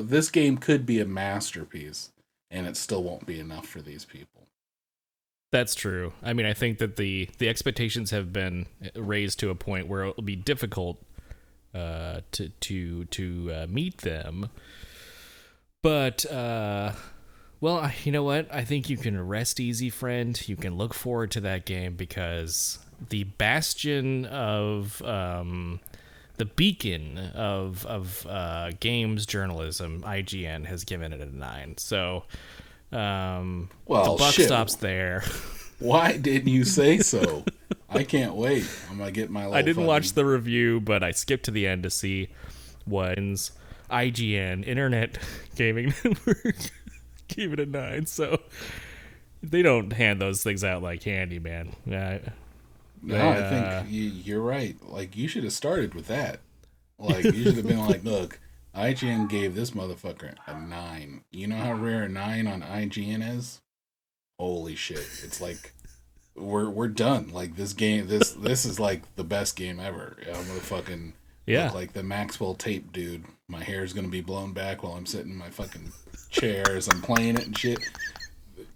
this game could be a masterpiece, and it still won't be enough for these people. That's true. I mean, I think that the the expectations have been raised to a point where it'll be difficult uh, to to to uh, meet them. But uh, well, you know what? I think you can rest easy, friend. You can look forward to that game because the bastion of um, the beacon of of uh, games journalism, IGN, has given it a nine. So, um, Well, the buck shit. stops there. Why didn't you say so? I can't wait. I'm gonna get my. I didn't watch the review, but I skipped to the end to see what's IGN Internet Gaming Network gave it a nine. So they don't hand those things out like candy, man. Uh, No, I uh, think you, you're right. Like you should have started with that. Like you should have been like, look, IGN gave this motherfucker a nine. You know how rare a nine on IGN is? Holy shit! It's like we're we're done. Like this game, this this is like the best game ever. I'm gonna fucking Yeah. like the Maxwell tape dude. My hair's gonna be blown back while I'm sitting in my fucking chair as I'm playing it and shit.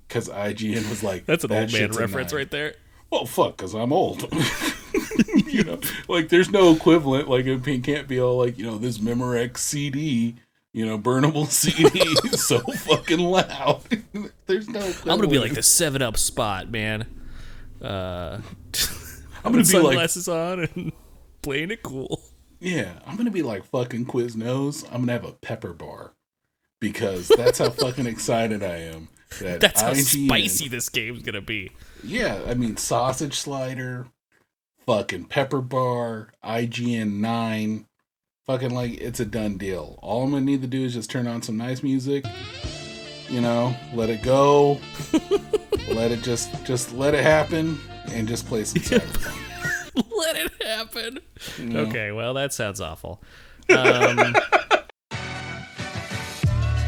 Because IGN was like, That's an "That old man reference nine." right there. Well, fuck, because I'm old. you know, like there's no equivalent. Like it can't be all like you know this Memorex CD, you know, burnable CD is so fucking loud. there's no. Equivalent. I'm gonna be like the Seven Up spot, man. Uh, I'm gonna be like, sunglasses on and playing it cool. yeah, I'm gonna be like fucking Quiznos. I'm gonna have a pepper bar because that's how fucking excited I am. That That's how IGN spicy this game's gonna be. Yeah, I mean sausage slider, fucking pepper bar, IGN nine, fucking like it's a done deal. All I'm gonna need to do is just turn on some nice music, you know, let it go, let it just just let it happen, and just play some Cyberpunk. Let it happen. know? Okay, well that sounds awful. Um,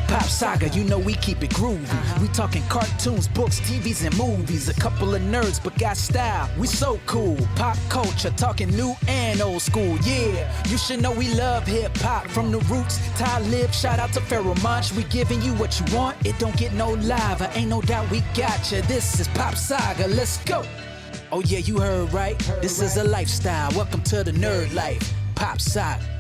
Pop Saga, you know we keep it groovy. We talking cartoons, books, TVs, and movies. A couple of nerds, but got style. We so cool. Pop culture, talking new and old school. Yeah, you should know we love hip hop from the roots. Talib, shout out to Pharoahe Monch. We giving you what you want. It don't get no lava. Ain't no doubt we got you. This is Pop Saga. Let's go. Oh yeah, you heard right. This is a lifestyle. Welcome to the nerd life. Pop Saga.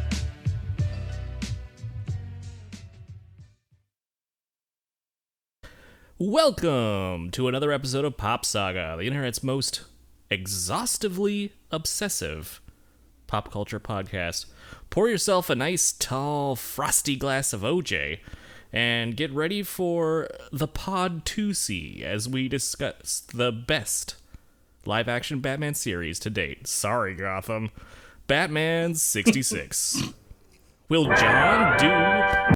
Welcome to another episode of Pop Saga, the internet's most exhaustively obsessive pop culture podcast. Pour yourself a nice, tall, frosty glass of OJ and get ready for the Pod 2C as we discuss the best live action Batman series to date. Sorry, Gotham. Batman 66. Will John do.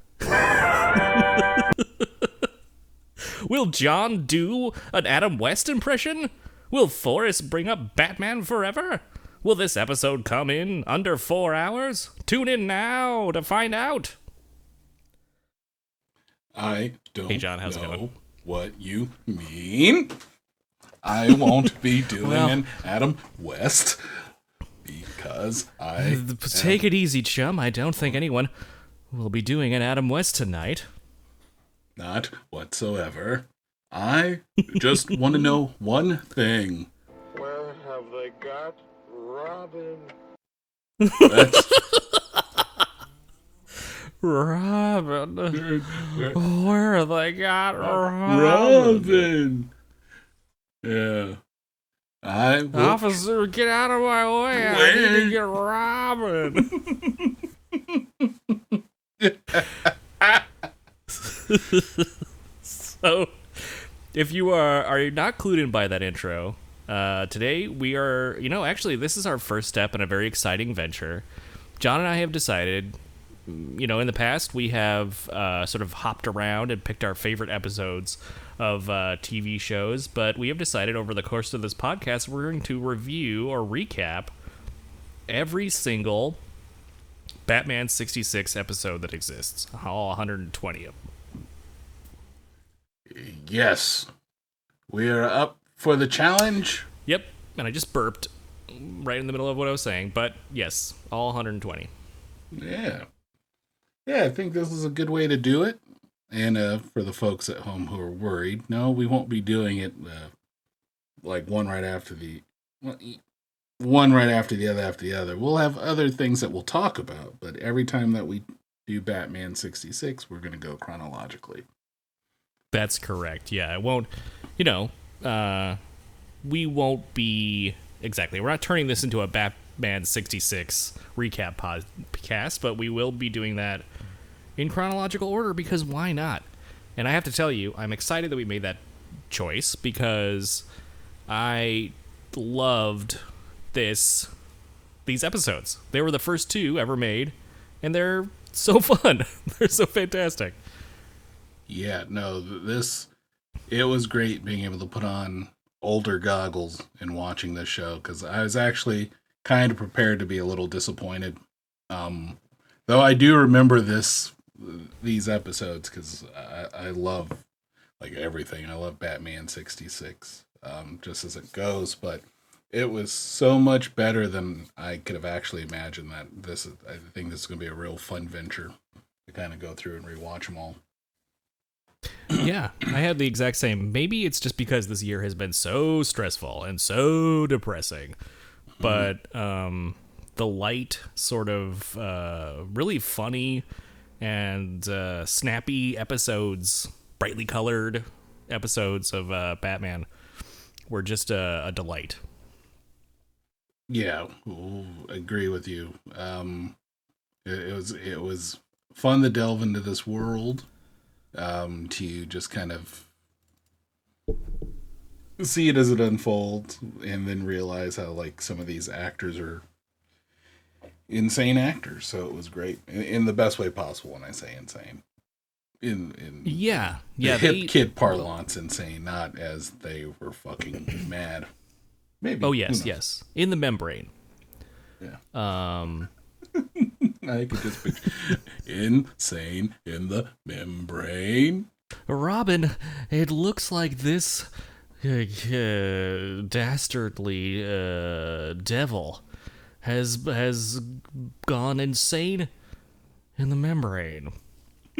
Will John do an Adam West impression? Will Forrest bring up Batman Forever? Will this episode come in under four hours? Tune in now to find out. I don't Hey, John, how's it know going? what you mean. I won't be doing Well- an Adam West because I Take it easy, chum. I don't think anyone will be doing an Adam West tonight. Not whatsoever. I just want to know one thing. Where have they got Robin? That's Robin. Where have they got Robin? Robin. Yeah. I will, Officer, get out of my way. I need to get Robin. so, if you are are not clued in by that intro, uh, today we are. You know, actually, this is our first step in a very exciting venture. John and I have decided. You know, in the past, we have uh, sort of hopped around and picked our favorite episodes of uh, TV shows, but we have decided over the course of this podcast, we're going to review or recap every single Batman 66 episode that exists, all 120 of them. Yes. We are up for the challenge. Yep, and I just burped right in the middle of what I was saying, but yes, all 120. Yeah. yeah, I think this is a good way to do it. And uh, for the folks at home who are worried, no, we won't be doing it uh, like one right after the one right after the other after the other. We'll have other things that we'll talk about, but every time that we do Batman 66, we're going to go chronologically. That's correct. Yeah, it won't. You know, uh, we won't be exactly. We're not turning this into a Batman '66 recap podcast, but we will be doing that in chronological order because why not? And I have to tell you, I'm excited that we made that choice because I loved this these episodes. They were the first two ever made, and they're so fun. they're so fantastic. Yeah, no, this it was great being able to put on older goggles and watching this show because I was actually kind of prepared to be a little disappointed. Um, though I do remember this these episodes because I, I love like everything. I love Batman sixty six, um, just as it goes, but it was so much better than I could have actually imagined. That this is, I think this is going to be a real fun venture to kind of go through and rewatch them all. yeah, I had the exact same. Maybe it's just because this year has been so stressful and so depressing. But um, the light, sort of uh, really funny and uh, snappy episodes, brightly colored episodes of uh, Batman were just a, a delight. Yeah, ooh, agree with you. Um, it, it was it was fun to delve into this world, um, to just kind of see it as it unfolds, and then realize how like some of these actors are insane actors. So it was great in, in the best way possible. When I say insane, in in Yeah, the yeah. hip they- kid parlance, insane, not as they were fucking mad. Maybe. oh yes, yes. In the membrane. Yeah. Um. I could just picture insane in the membrane. Robin, it looks like this uh, uh, dastardly uh, devil has has gone insane in the membrane.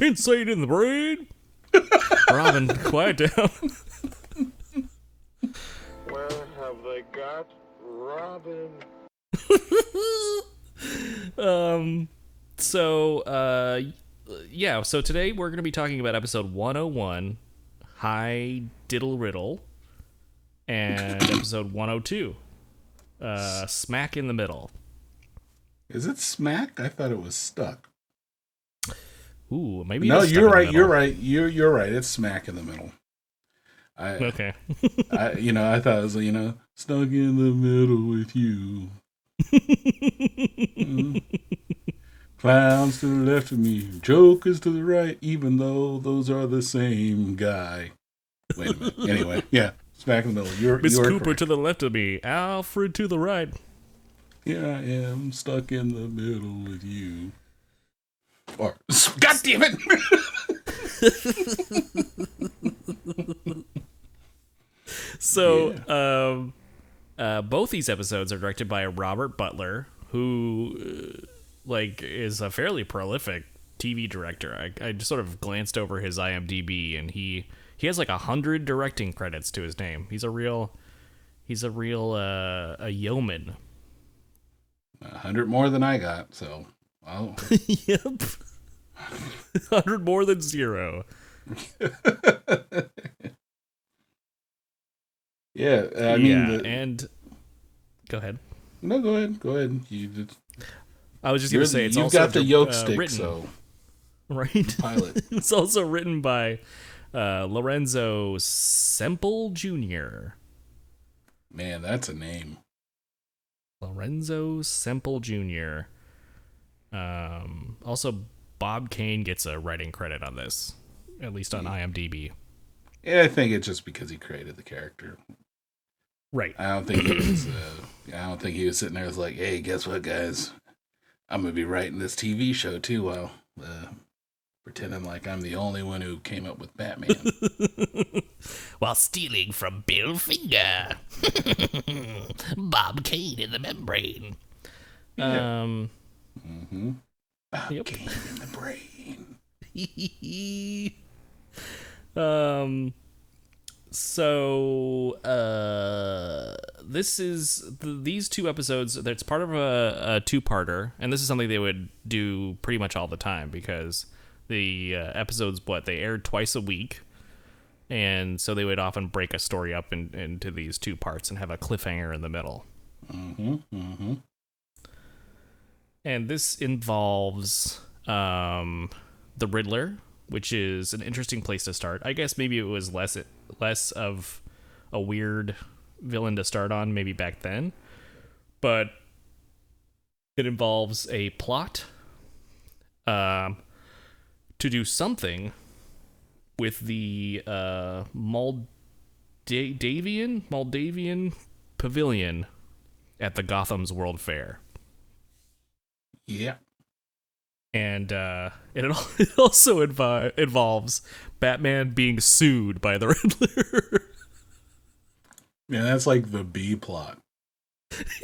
insane in the brain. Robin, quiet down. got Robin? um so uh yeah so today we're going to be talking about episode 101 high diddle riddle and episode 102 uh smack in the middle Is it smack? I thought it was stuck. ooh maybe no, it's you're right. You're right. You're you're right. It's smack in the middle. I, okay I you know I thought it was you know stuck in the middle with you. Mm. Clowns to the left of me, jokers to the right. Even though those are the same guy. Wait a minute. Anyway, yeah, smack in the middle. You're miss you are cooper correct. to the left of me alfred to the right Here I am, stuck in the middle with you. Or, God damn it! So, um, uh, both these episodes are directed by Robert Butler, who, uh, like, is a fairly prolific TV director. I, I just sort of glanced over his IMDb, and he he has like a hundred directing credits to his name. He's a real, he's a real uh, a yeoman. A hundred more than I got, so I'll, yep, hundred more than zero. yeah. I mean, yeah, the- and go ahead. no, go ahead, go ahead. You just, I was just gonna say it's you've also got the yoke uh, stick, written, so right. pilot. it's also written by uh, Lorenzo Semple Jr. Man, that's a name. Lorenzo Semple Jr. Um, also, Bob Kane gets a writing credit on this, at least on IMDb. Yeah, I think it's just because he created the character. Right. I don't think he was. Uh, I don't think he was sitting there was like, "Hey, guess what, guys? I'm gonna be writing this TV show too while uh, pretending like I'm the only one who came up with Batman. While stealing from Bill Finger. Bob Kane in the membrane. Um, Bob Yep. Kane in the brain. um so uh this is th- these two episodes that's part of a, a two-parter and this is something they would do pretty much all the time because the uh, episodes what they aired twice a week and so they would often break a story up in, into these two parts and have a cliffhanger in the middle Mm-hmm. Mm-hmm. and this involves um, the Riddler, which is an interesting place to start. I guess maybe it was less less of a weird villain to start on, maybe back then, but it involves a plot um, to do something with the uh, Moldavian Moldavian Pavilion at the Gotham's World Fair Yeah. And uh, it, it also involves Batman being sued by the Riddler. Yeah, that's like the B plot.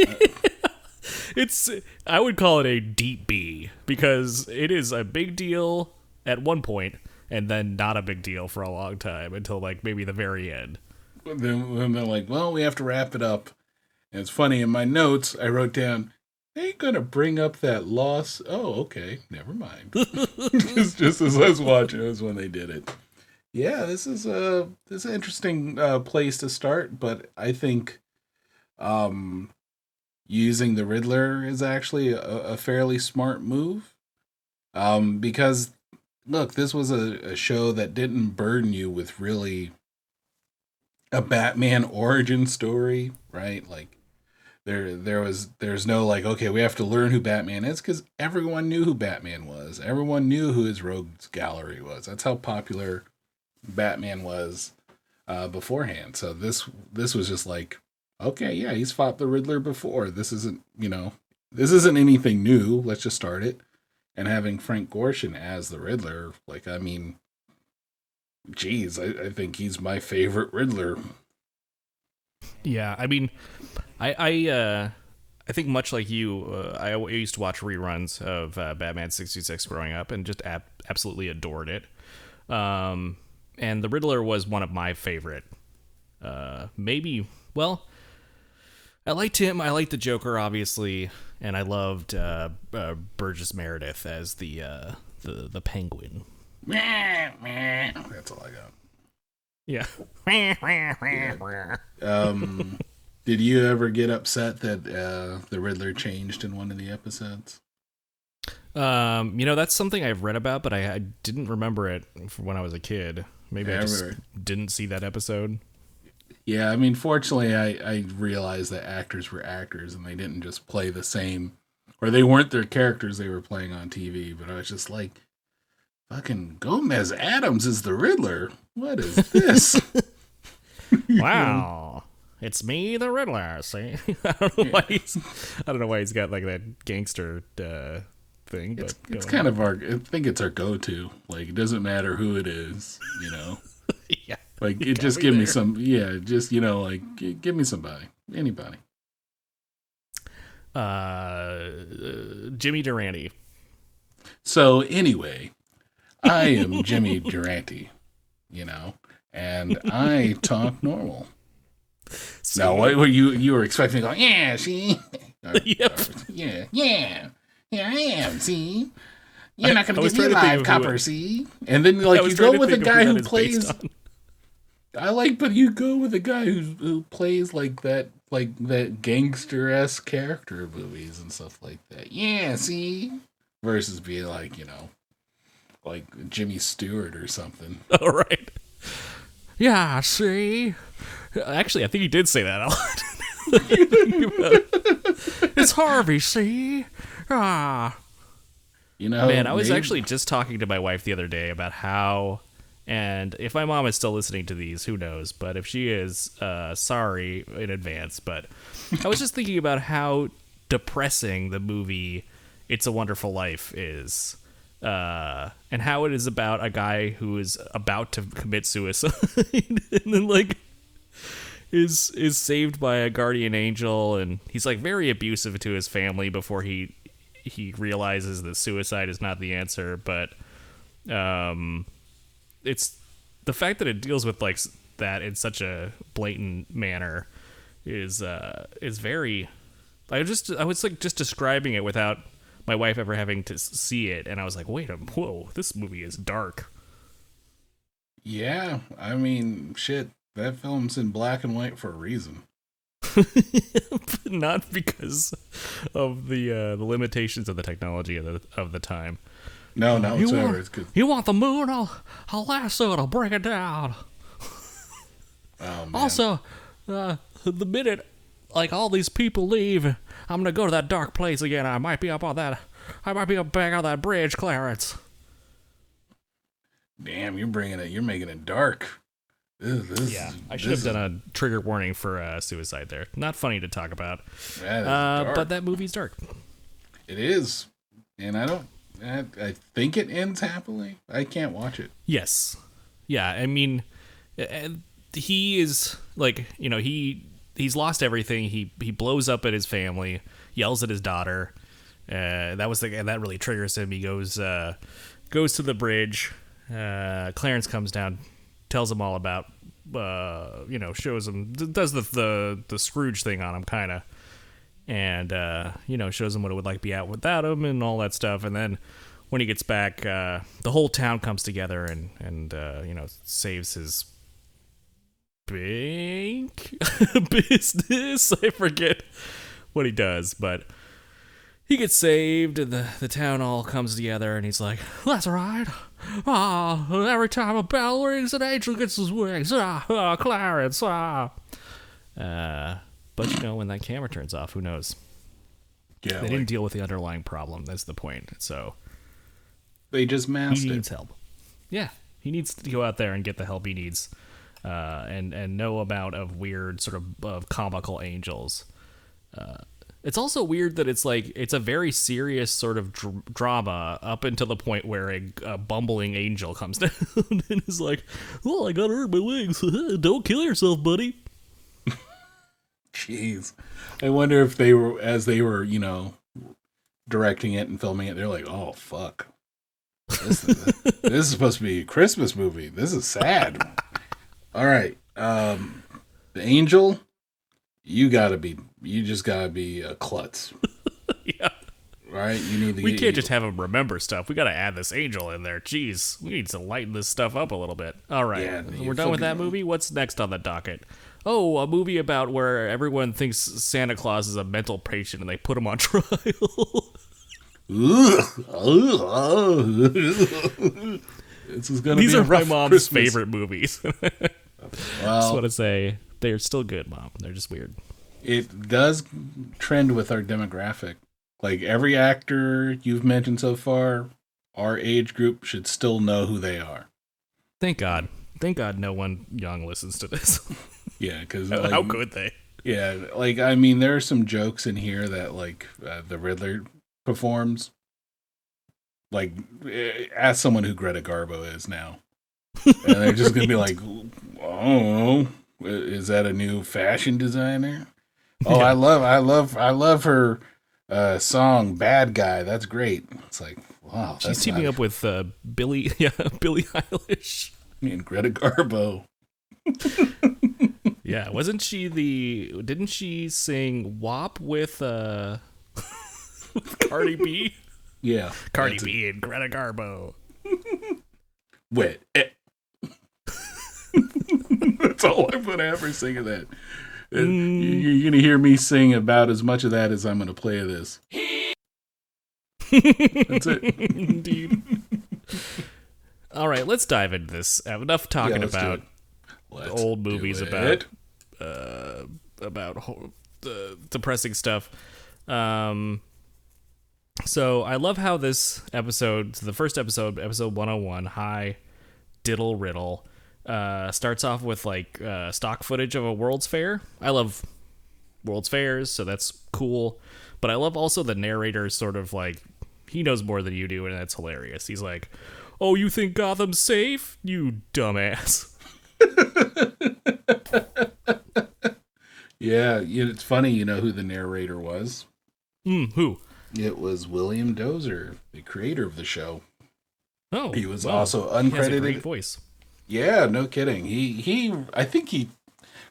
it's I would call it a deep B because it is a big deal at one point and then not a big deal for a long time until like maybe the very end. Then when they're like, well, we have to wrap it up. And it's funny, in my notes, I wrote down, they to bring up that loss. Oh, okay. Never mind. just, just as I was watching, it was when they did it. Yeah, this is a this is an interesting uh, place to start, but I think um, using the Riddler is actually a, a fairly smart move. Um, because look, this was a, a show that didn't burden you with really a Batman origin story, right? Like there there was there's no like okay, we have to learn who Batman is cuz everyone knew who Batman was. Everyone knew who his rogues gallery was. That's how popular Batman was uh beforehand. So this this was just like okay, yeah, he's fought the Riddler before. This isn't, you know, this isn't anything new. Let's just start it. And having Frank Gorshin as the Riddler, like I mean, geez, I, I think he's my favorite Riddler. Yeah, I mean, I I uh, I think much like you, uh, I I used to watch reruns of uh, Batman sixty six growing up and just ab- absolutely adored it. Um, and the Riddler was one of my favorite. Uh, maybe well, I liked him. I liked the Joker, obviously, and I loved uh, uh, Burgess Meredith as the uh, the the Penguin. That's all I got. Yeah. Um, did you ever get upset that uh, the Riddler changed in one of the episodes? Um, you know, that's something I've read about, but I, I didn't remember it from when I was a kid. Maybe Yeah, I I just didn't see that episode. Yeah, I mean, fortunately, I, I realized that actors were actors and they didn't just play the same, or they weren't their characters they were playing on TV. But I was just like, fucking Gomez Addams is the Riddler. What is this? Wow. It's me, the Riddler. See, I don't know why he's, I don't know why he's got like that gangster uh, thing. But it's it's kind of our, I think it's our go to. Like, it doesn't matter who it is, you know? yeah. Like, it just me give me some, yeah, just, you know, like, give me somebody, anybody. Uh, uh, Jimmy Durante. So anyway, I am Jimmy Durante, you know, and I talk normal. Now, what were you you were expecting? To go, yeah, see, Or- Yep. or, yeah, yeah, yeah, I am. See, you're not gonna give me a trying to think live copper. See, and then I like you go with a guy who plays. I like, but you go with a guy who who plays like that, like that gangster esque character movies and stuff like that. Yeah, see, versus being like you know, like Jimmy Stewart or something. All right. Yeah. See. Actually, I think he did say that a lot. It. it's Harvey. See. Ah. You know, Man, I was maybe- actually just talking to my wife the other day about how, and if my mom is still listening to these, who knows? But if she is, uh, sorry in advance. But I was just thinking about how depressing the movie "It's a Wonderful Life" is. Uh, and how it is about a guy who is about to commit suicide, and then like is is saved by a guardian angel, and he's like very abusive to his family before he he realizes that suicide is not the answer, but um, it's the fact that it deals with like that in such a blatant manner is uh is very I just I was like just describing it without my wife ever having to see it and I was like wait a whoa this movie is dark Yeah, I mean, shit, that film's in black and white for a reason. not because of the uh, the limitations of the technology of the of the time No, no, you whatsoever. want, It's you want the moon I'll I'll lasso it I'll break it down Oh. Also, uh, the minute like all these people leave, I'm gonna go to that dark place again. I might be up on that. I might be up back on that bridge, Clarence. damn, you're bringing it. You're making it dark. This, this, Yeah, I should have done a trigger warning for uh, suicide there. Not funny to talk about, is- that is uh, dark. but that movie's dark. it is, and I don't. I, I think it ends happily. I can't watch it. Yes, yeah. I mean, he is like you know he he's lost everything. He he blows up at his family, yells at his daughter. Uh, that was the and that really triggers him. He goes uh, goes to the bridge. Uh, Clarence comes down, tells him all about uh, you know shows him does the the the Scrooge thing on him kind of and uh, you know shows him what it would like to be out without him and all that stuff. And then when he gets back, uh, the whole town comes together and and you know saves his bank business. I forget what he does, but he gets saved, and the the town all comes together, and he's like, "That's right." Ah, every time a bell rings, an angel gets his wings. Ah, ah Clarence. Ah. Uh, but you know, when that camera turns off, who knows? Yeah, They like, didn't deal with the underlying problem. That's the point. So they just masked he it. needs help. Yeah, he needs to go out there and get the help he needs, uh, and and no amount of weird sort of, of comical angels. Uh, it's also weird that it's like it's a very serious sort of dr- drama up until the point where a, a bumbling angel comes down and is like, "Well, I got to earn my wings. Don't kill yourself, buddy." Jeez, I wonder if they were as they were, you know, directing it and filming it. They're like, "Oh fuck, this, this is supposed to be a Christmas movie. This is sad." All right, um, the angel, you gotta be, you just gotta be a klutz, yeah. right? You need to. We can't just have him remember stuff. We got to add this angel in there. Jeez, we need to lighten this stuff up a little bit. All right, Yeah, we're done with that movie. What's next on the docket? Oh, a movie about where everyone thinks Santa Claus is a mental patient and they put him on trial. Ugh. Ugh. this is gonna These are my mom's Christmas. favorite movies. Just want to say they're still good, mom. They're just weird. it does trend with our demographic. Like every actor you've mentioned so far, our age group should still know who they are. Thank God. Thank God no one young listens to this. Yeah, because how, how could they? Yeah, like I mean, there are some jokes in here that like uh, the Riddler performs. Like, eh, ask someone who Greta Garbo is now, and they're just gonna be like, "Oh, is that a new fashion designer?" Oh, Yeah. I love, I love, I love her uh, song "Bad Guy." That's great. It's like, wow, She's teaming not- up with uh, Billy, yeah, Billie Eilish. I mean, Greta Garbo. Yeah, wasn't she the? Didn't she sing WAP with uh, with Cardi B? Yeah, Cardi. B and Greta Garbo. wet. That's all I'm gonna ever sing of that. Mm. you- You're gonna hear me sing about as much of that as I'm gonna play of this. That's it. Indeed. All right, let's dive into this. Uh, Enough talking let's about old movies about uh, about uh, depressing stuff. Um, so I love how this episode, the first episode, episode 101, Hi Diddle Riddle, uh, starts off with like uh, stock footage of a World's Fair. I love World's Fairs, so that's cool. But I love also the narrator's sort of like he knows more than you do, and that's hilarious. He's like, "Oh, you think Gotham's safe? You dumbass." Yeah, it's funny. You know who the narrator was? Hmm. Who? It was William Dozier, the creator of the show. Oh, He was wow. also He has a uncredited. great voice. Yeah, no kidding. He he. I think he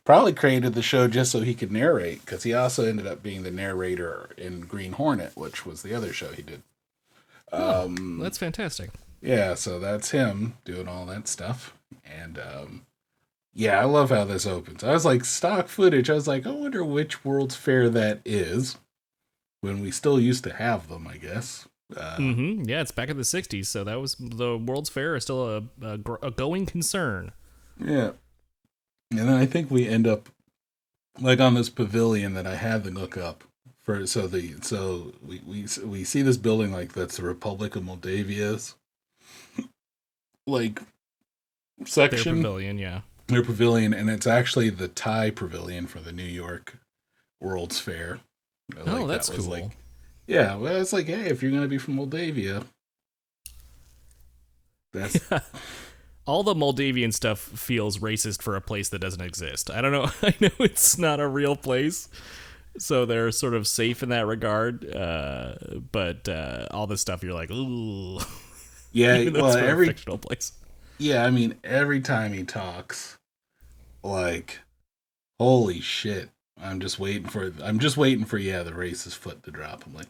probably created the show just so he could narrate because he also ended up being the narrator in Green Hornet, which was the other show he did. Um, That's fantastic. yeah, so that's him doing all that stuff, and um, yeah, I love how this opens. I was like stock footage. I was like, I wonder which World's Fair that is. When we still used to have them, I guess. Uh, hmm Yeah, it's back in the '60s, so that was the World's Fair is still a, a, a going concern. Yeah. And then I think we end up like on this pavilion that I had to look up for so the so we we we see this building like that's the Republic of Moldavia's like Their section pavilion, yeah. their pavilion and it's actually the Thai pavilion for the New York World's Fair. Like, oh, that that's was, cool. Like, yeah, well, it's like, hey, if you're gonna be from Moldavia, that's All the Moldavian stuff feels racist for a place that doesn't exist. I don't know. I know it's not a real place, so they're sort of safe in that regard. Uh, but uh, all this stuff, you're like, ooh. yeah. Even well, it's from a every fictional place. Yeah, I mean, every time he talks, like, holy shit! I'm just waiting for. I'm just waiting for yeah, the racist foot to drop. I'm like,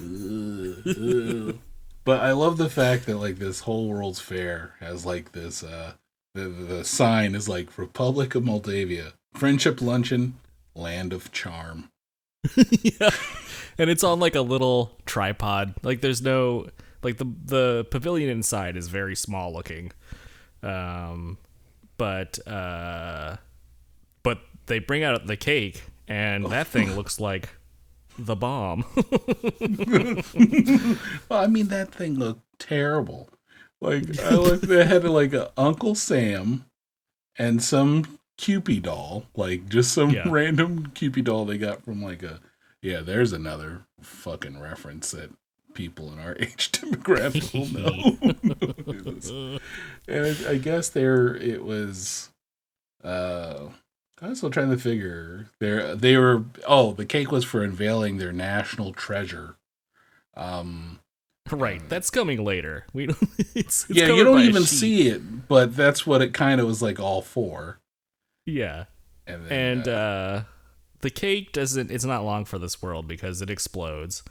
"Ugh, ugh." but I love the fact that like this whole World's Fair has like this. uh the, the sign is like Republic of Moldavia, Friendship Luncheon, Land of Charm. yeah. And it's on like a little tripod. Like there's no like the the pavilion inside is very small looking. Um but uh they bring out the cake and that thing looks like the bomb. Well, I mean, that thing looked terrible. Like, I looked, they had like a Uncle Sam and some Cupid doll, like just some Yeah. random Cupid doll they got from like a. Yeah, there's another fucking reference that people in our age demographic will know. and it, I guess there it was. Uh, I was still trying to figure. There, they were. Oh, the cake was for unveiling their national treasure. Um, right. That's coming later. We don't it's, it's yeah, you don't even see it, but that's what it kind of was like all for. Yeah. And, then, and uh, uh, the cake doesn't it's not long for this world because it explodes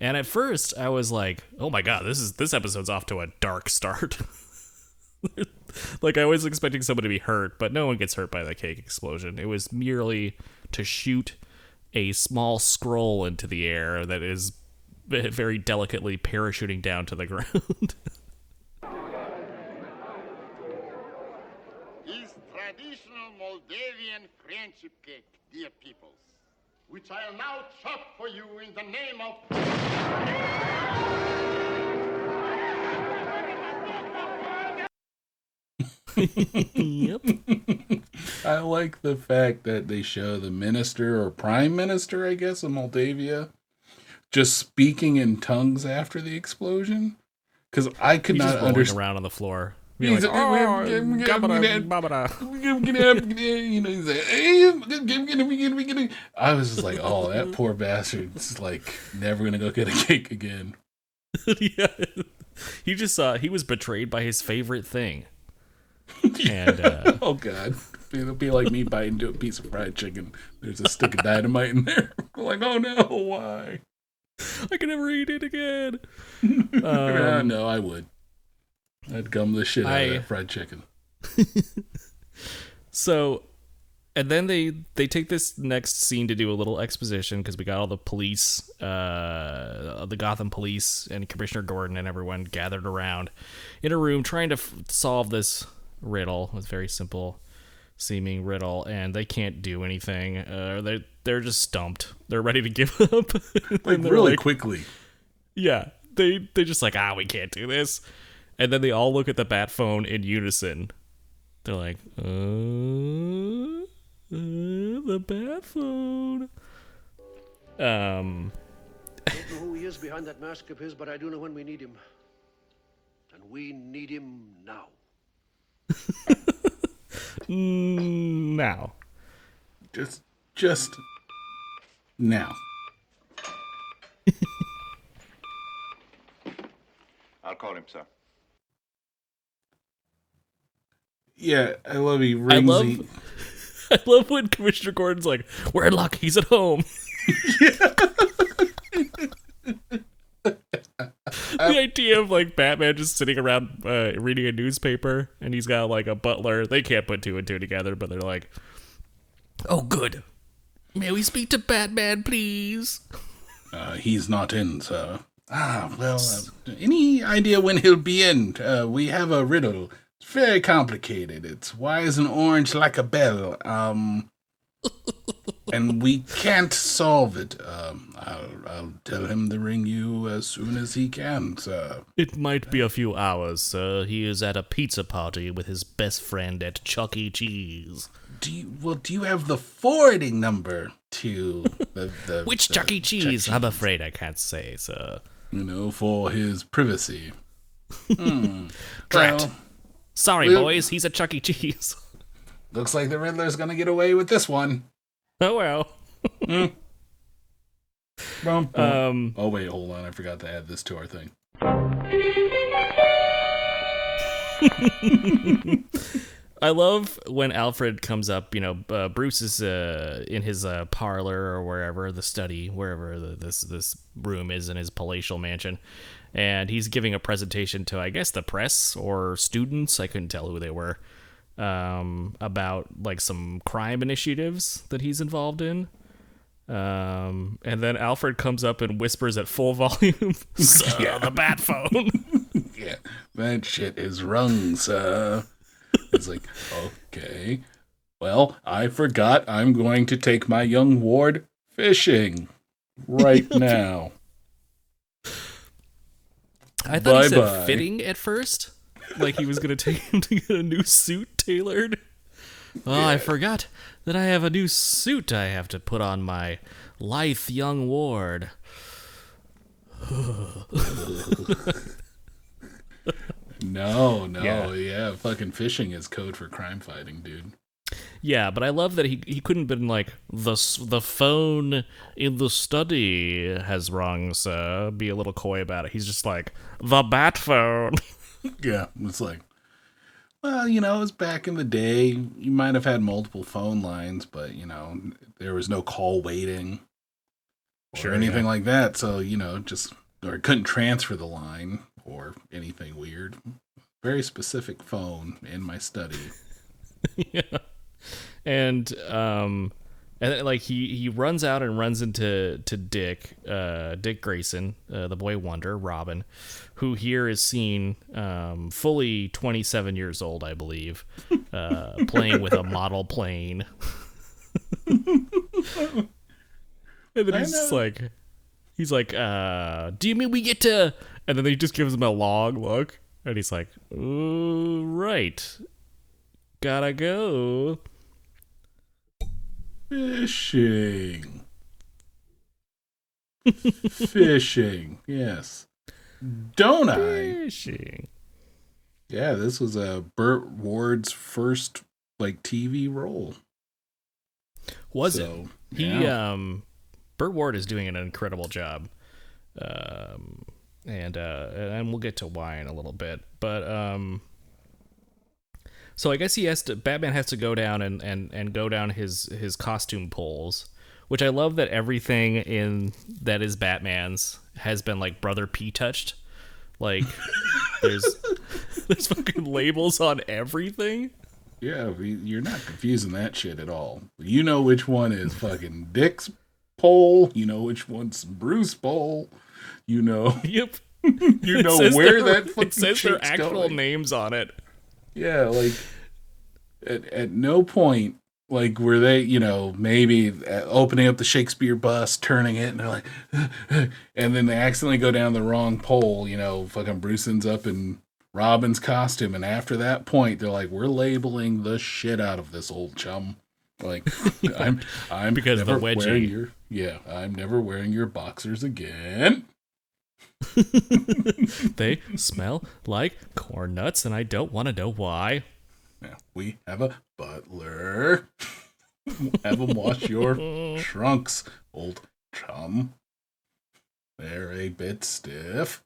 and at first i was like oh my god this is this episode's off to a dark start like i was expecting someone to be hurt but no one gets hurt by the cake explosion it was merely to shoot a small scroll into the air that is very delicately parachuting down to the ground is traditional Moldavian friendship cake, dear peoples, which I'll now chop for you in the name of. Yep I like the fact that they show the minister or prime minister, I guess, of Moldavia, just speaking in tongues after the explosion. Because I could he's just not rolling understand. around on the floor He's like, like, "Oh, "Oh, gabba-da, babba-da." you know, he's like, I was just like, oh, that poor bastard's like never gonna go get a cake again. yeah. He just saw he was betrayed by his favorite thing. And uh, Oh god, it'll be like me biting into a piece of fried chicken. There's a stick of dynamite in there. like, oh no, why? I can never eat it again. Ah, Um, no, I would. I'd gum the shit out of that fried chicken. So, and then they they take this next scene to do a little exposition because we got all the police, uh, the Gotham police and Commissioner Gordon and everyone gathered around in a room trying to f- solve this riddle. It's very simple seeming riddle, and they can't do anything. Uh, they they're just stumped. They're ready to give up. Like really like, quickly. Yeah, they they just like ah, we can't do this, and then they all look at the bat phone in unison. They're like, uh, uh the bat phone. Um, I don't know who he is behind that mask of his, but I do know when we need him. And we need him now. Mm, now. Just, just now. I'll call him, sir. Yeah, I love he I love I love when Commissioner Gordon's like, We're in luck, he's at home. the idea of like Batman just sitting around uh, reading a newspaper and he's got like a butler. They can't put two and two together, but they're like, "Oh, good. May we speak to Batman, please?" Uh, he's not in, sir. Ah, well, uh, any idea when he'll be in? Uh, we have a riddle. It's very complicated. It's why is an orange like a bell? Um, and we can't solve it. Um, I'll, I'll tell him to ring you as soon as he can, sir. It might be a few hours, sir. He is at a pizza party with his best friend at Chuck E. Cheese. Do you, well, do you have the forwarding number to the, the Which the Chuck E. Cheese? Chuck I'm afraid I can't say, sir. You know, for his privacy. Hmm. Drat. Well, Sorry, Well- boys. He's at Chuck E. Cheese. Looks like the Riddler's gonna get away with this one. Oh well. Bum, bum. Um. oh wait, hold on. I forgot to add this to our thing. I love when Alfred comes up. You know, uh, Bruce is uh, in his uh, parlor or wherever the study, wherever the, this this room is in his palatial mansion, and he's giving a presentation to, I guess, the press or students. I couldn't tell who they were. Um, about like some crime initiatives that he's involved in. Um, and then Alfred comes up and whispers at full volume, "Sir, Yeah. the bat phone." Yeah, that shit is rung, sir. It's like, okay. Well, I forgot I'm going to take my young ward fishing right now. I thought he said Bye-bye. fitting at first. Like he was gonna take him to get a new suit tailored. Oh, I forgot that I have a new suit I have to put on my lithe young ward. No, no, Yeah. yeah. fucking fishing is code for crime fighting, dude. Yeah, but I love that he he couldn't been like the the phone in the study has rung, sir. Be a little coy about it. He's just like the bat phone. Yeah, it's like, well, you know, it was back in the day. You might have had multiple phone lines, but you know, there was no call waiting or Sure, anything yeah. like that. So you know, just or couldn't transfer the line or anything weird. Very specific phone in my study. yeah. And um and then, like he he runs out and runs into to Dick, uh Dick Grayson, uh, the boy wonder, Robin, who here is seen um fully 27 years old, I believe, uh playing with a model plane. and then he's just like he's like, uh, do you mean we get to and then he just gives him a long look and he's like, "Ooh, right. Gotta go. Fishing. Fishing. Yes. Don't I? Fishing. Yeah, this was a Burt Ward's first like TV role. Was it? So, He um Burt Ward is doing an incredible job. Um and uh and we'll get to why in a little bit. But um so I guess he has to Batman has to go down and and and go down his his costume poles, which I love that everything in that is Batman's has been like brother P touched. Like there's there's fucking labels on everything. Yeah, you're not confusing that shit at all. You know which one is fucking Dick's pole. You know which one's Bruce pole. You know, Yep. you know where their- that fucking it says their actual going. names on it. Yeah, like at at no point like were they, you know, maybe uh, opening up the Shakespeare bus, turning it, and they're like, and then they accidentally go down the wrong pole. You know, fucking Bruce ends up in Robin's costume, and after that point, they're like, we're labeling the shit out of this old chum. Like, I'm, I'm Because the never wedgie. wearing your, yeah, I'm never wearing your boxers again. they smell like corn nuts, and I don't want to know why. Yeah, we have a butler. have him wash your trunks, old chum. They're a bit stiff.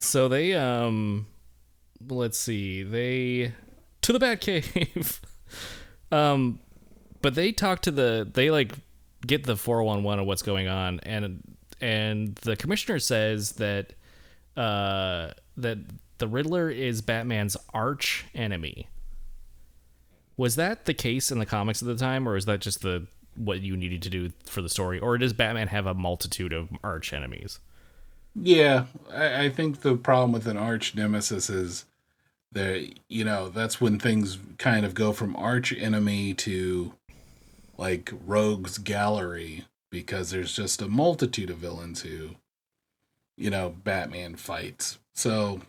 So they um let's see. They to the bat cave. um but they talk to the they like get the 411 of what's going on and and the commissioner says that uh that the Riddler is Batman's arch enemy. Was that the case in the comics at the time or is that just the what you needed to do for the story or does Batman have a multitude of arch enemies? Yeah, I, I think the problem with an arch nemesis is that you know that's when things kind of go from arch enemy to like rogues gallery because there's just a multitude of villains who you know Batman fights. So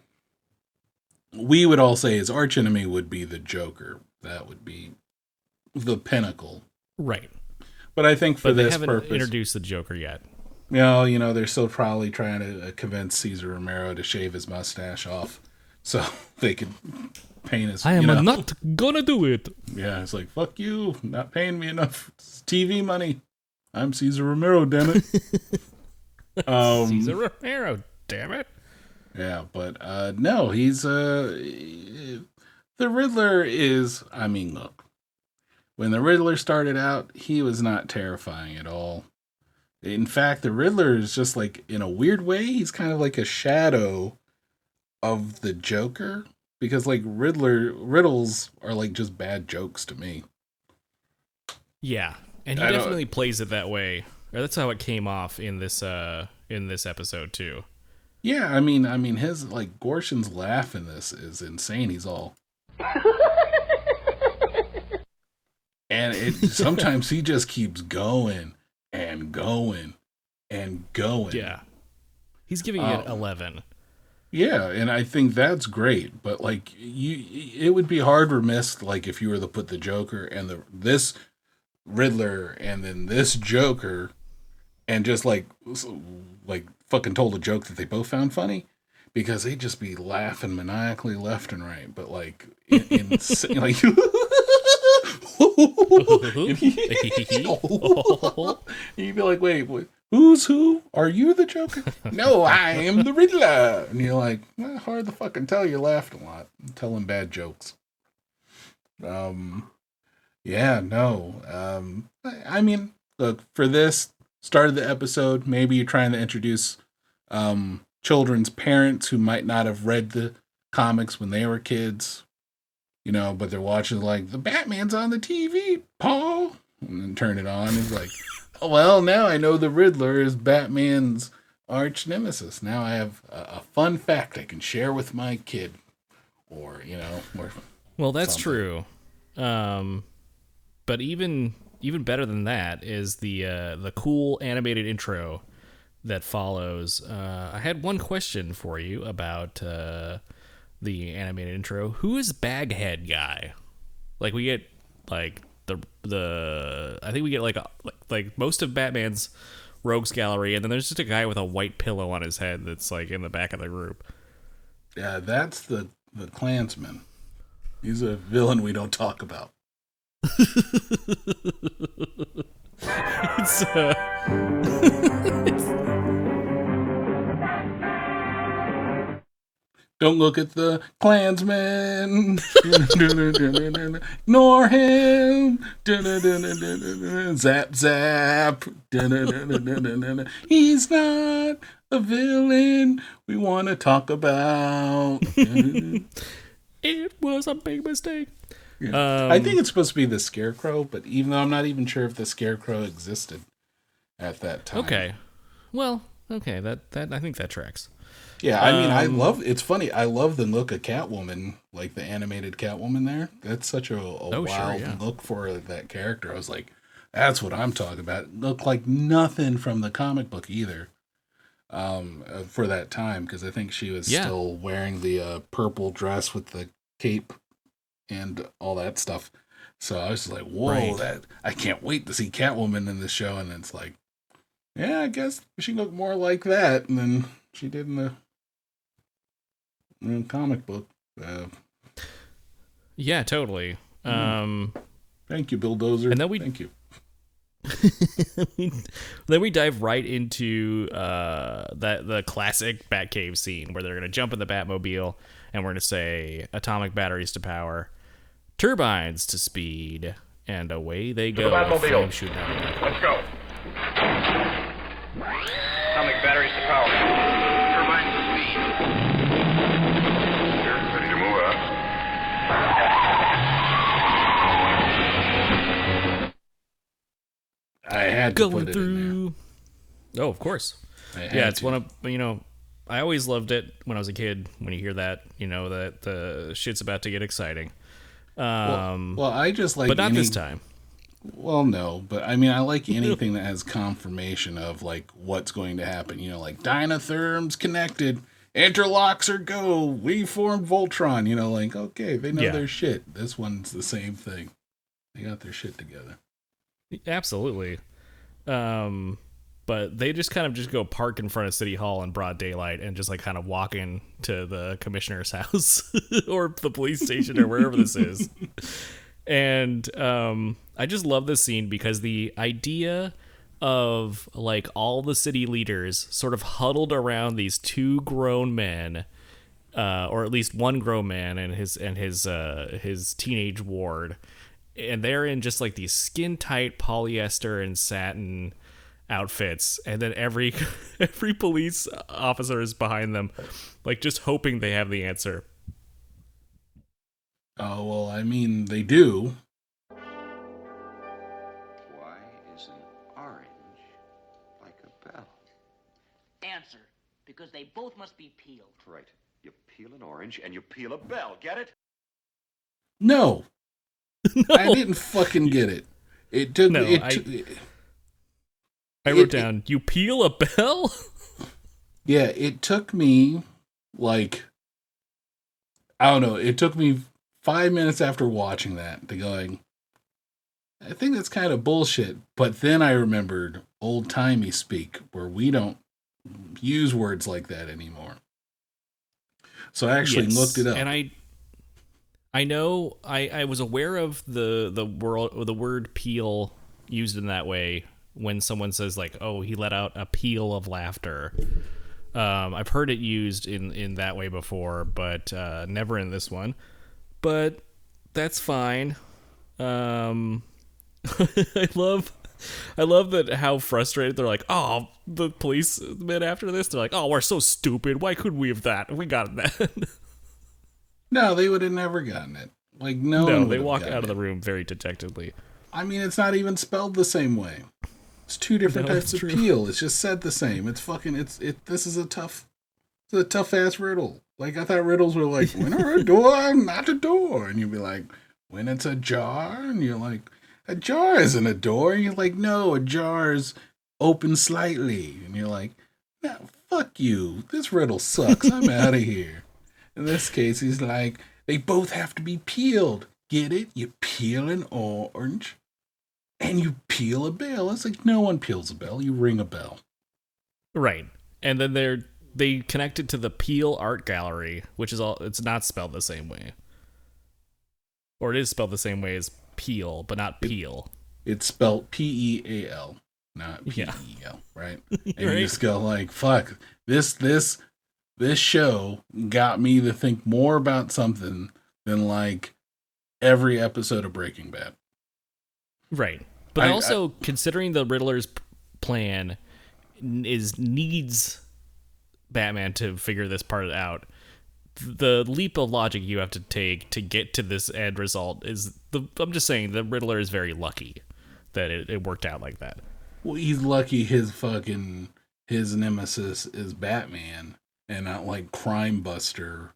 we would all say his arch enemy would be the Joker. That would be the pinnacle. Right. But I think for But this haven't purpose, introduced the Joker yet. no, you know, they're still probably trying to uh, convince Cesar Romero to shave his mustache off so they could paint his. I am you know, not gonna do it. Yeah, it's like fuck you, not paying me enough TV money. I'm Cesar Romero, damn it. um, Cesar Romero, damn it. Yeah, but uh no, he's uh the Riddler is I mean, look. When the Riddler started out, he was not terrifying at all. In fact, the Riddler is just like in a weird way, he's kind of like a shadow of the Joker because like Riddler riddles are like just bad jokes to me. Yeah, and he I definitely plays it that way. Or that's how it came off in this uh in this episode too. Yeah, I mean, I mean his like Gorshin's laugh in this is insane. He's all And it sometimes he just keeps going and going and going. Yeah, he's giving Oh. it um, eleven. Yeah, and I think that's great, but like you it would be hard remiss like if you were to put the Joker and the this Riddler and then this Joker and just like like fucking told a joke that they both found funny because they'd just be laughing maniacally left and right, but like in, in like You'd be like, wait, wait, who's who? Are you the Joker? no, I am the Riddler. And you're like, well, hard to fucking tell. You laughed a lot, telling bad jokes. Um, yeah, no. Um, I, I mean, look for this start of the episode. Maybe you're trying to introduce um children's parents who might not have read the comics when they were kids you know, but they're watching like the Batman's on the TV, Paul, and then turn it on. It's like, oh, well, now I know the Riddler is Batman's arch nemesis. Now I have a, a fun fact I can share with my kid, or you know, or Well, that's Something. true. Um, but even even better than that is the uh, the cool animated intro that follows. Uh, I had one question for you about uh, the animated intro. Who is Baghead guy? Like we get like the the I think we get like a, like, like most of Batman's rogues gallery, and then there's just a guy with a white pillow on his head that's like in the back of the group. yeah, that's the the Klansman. He's a villain we don't talk about. It's, uh, Don't look at the Klansman. Ignore him. Zap, zap. He's not a villain we want to talk about. it was a big mistake. I Um, think it's supposed to be the Scarecrow, but even though I'm not even sure if the Scarecrow existed at that time. Okay. Well, okay. That that I think that tracks. Yeah, I mean, I Um, love. It's funny. I love the look of Catwoman, like the animated Catwoman. There, that's such a, a Oh, sure, wild yeah. look for that character. I was like, that's what I'm talking about. It looked like nothing from the comic book either. Um, uh, for that time, because I think she was Yeah. still wearing the uh, purple dress with the cape and all that stuff. So I was just like, whoa, Right. that I can't wait to see Catwoman in this show. And it's like, yeah, I guess she looked more like that than she did in the, in the comic book. Uh, Yeah, totally. Um, thank you, Bulldozer. And then we- thank you. then we dive right into uh, that the classic Batcave scene where they're gonna jump in the Batmobile and we're gonna say atomic batteries to power, turbines to speed, and away they go. the Flame shooting out. Let's go. Atomic batteries to power. Turbines to speed. You're ready to move up. I had to Going put it in through. Oh, of course. Yeah, it's to. one of you know. I always loved it when I was a kid. When you hear that, you know that the shit's about to get exciting. Um, Well, I just like but not any, this time. Well, no, but I mean, I like anything that has confirmation of like what's going to happen. You know, like Dynatherm's connected, interlocks are go, we formed Voltron. You know, like okay, they know Yeah. their shit. This one's the same thing. They got their shit together. Absolutely. Um, but they just kind of just go park in front of City Hall in broad daylight and just like kind of walk in to the commissioner's house or the police station or wherever this is. And um, I just love this scene because the idea of like all the city leaders sort of huddled around these two grown men uh, or at least one grown man and his and his uh, his teenage ward, and they're in just like these skin tight polyester and satin outfits, and then every every police officer is behind them, like just hoping they have the answer. Oh well, I mean, they do. Why is an orange like a bell? Answer, because they both must be peeled. Right. You peel an orange and you peel a bell. Get it? No, I didn't fucking get it. It took. No, it, I- t- I wrote it- down, "You peel a bell." yeah, it took me like I don't know. It took me five minutes after watching that to going. I think that's kind of bullshit. But then I remembered old timey speak where we don't use words like that anymore. So I actually Yes, looked it up. and I, I know I, I was aware of the the world the word peel used in that way when someone says like, "Oh, he let out a peal of laughter." Um, I've heard it used in in that way before, but uh, never in this one. But that's fine. Um, I love. I love that how frustrated they're like, oh, the policemen after this, they're like, oh, we're so stupid. Why couldn't we have that? We got that. no, they would have never gotten it. Like no, no, they walk out of it. the room very dejectedly. I mean, it's not even spelled the same way. It's two different No, types of true. peel. It's just said the same. It's fucking. It's it. This is a tough. It's a tough ass riddle. Like I thought riddles were like when are a door, not a door, and you'd be like when it's a jar, and you're like a jar isn't a door. And you're like no, a jar is open slightly, and you're like no, fuck you. This riddle sucks. I'm out of here. In this case, he's like they both have to be peeled. Get it? You peel an orange and you peel a bell. It's like no one peels a bell. You ring a bell. Right. And then they're they connect it to the Peel Art Gallery, which is all it's not spelled the same way. Or it is spelled the same way as Peel, but not Peel. It's spelled P E A L, not P E. L, right? And you just go like, fuck, this this this show got me to think more about something than like every episode of Breaking Bad. Right. But I- also considering the Riddler's plan is needs Batman to figure this part out. The leap of logic you have to take to get to this end result is the I'm just saying the Riddler is very lucky that it, it worked out like that. Well, he's lucky his fucking his nemesis is Batman and not like Crime Buster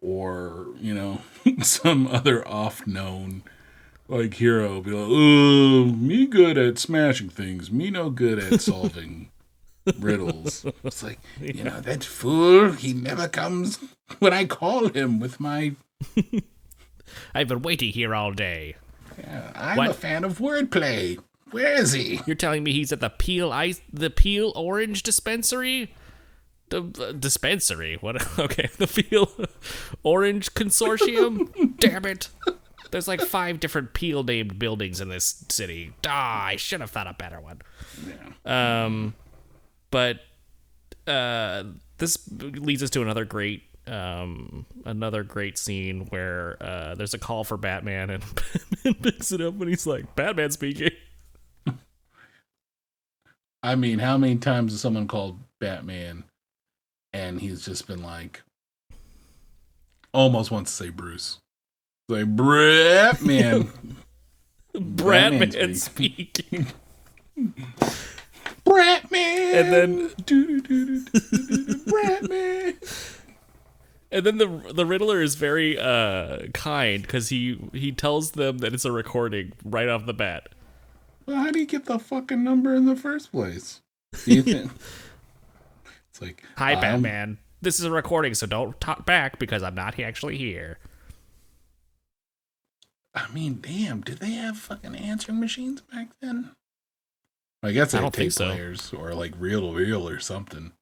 or you know some other off known like hero. Be like, oh, me good at smashing things, me no good at solving riddles. It's like you know that fool. He never comes when I call him with my. I've been waiting here all day. Yeah, I'm What? a fan of wordplay. Where is he? You're telling me he's at the Peel Ice, the Peel Orange dispensary? The uh, dispensary? What? Okay, the Peel Orange Consortium. Damn it! There's like five different Peel named buildings in this city. Ah, I should have thought a better one. Yeah. Um, but uh, this leads us to another great um another great scene where uh there's a call for Batman and Batman picks it up and he's like Batman speaking. I mean, how many times has someone called Batman and he's just been like, almost wants to say Bruce. Like, Batman. Bradman Batman speaking. Batman. And then Batman. and then the the Riddler is very uh kind because he he tells them that it's a recording right off the bat. Well, how do you get the fucking number in the first place? Do you think? it's like, Hi, um, Batman. This is a recording, so don't talk back because I'm not actually here. I mean, damn, did they have fucking answering machines back then? I guess they I had don't tape so. players or like reel to reel or something.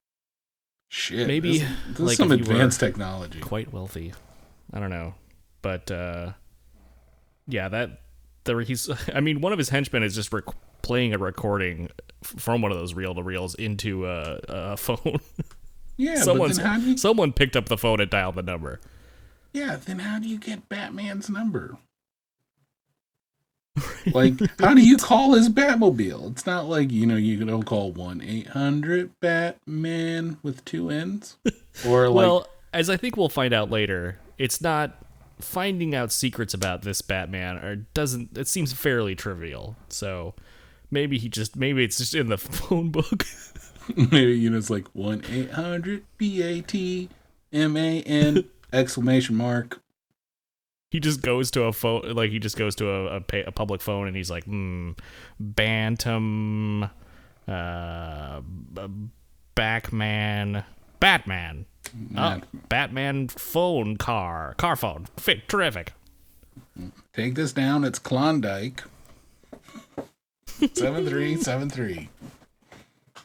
Shit, Maybe, this, this like, is some if you were- advanced technology. Quite wealthy. I don't know, but uh yeah, that the he's. I mean, one of his henchmen is just rec- playing a recording from one of those reel to reels into a, a phone. Yeah, but Someone's, then how do you? someone picked up the phone and dialed the number. Yeah, then how do you get Batman's number? like, how do you call his Batmobile? It's not like you know you don't call one eight hundred Batman with two N's, or like well, as I think we'll find out later, it's not finding out secrets about this Batman or doesn't it seems fairly trivial. So maybe he just maybe it's just in the phone book. Maybe you know it's like one eight hundred B A T M A N exclamation mark. He just goes to a phone like he just goes to a, a, pa- a public phone and he's like hmm bantam uh backman batman oh, batman phone car car phone fit terrific Take this down. It's Klondike. Seven three seven three.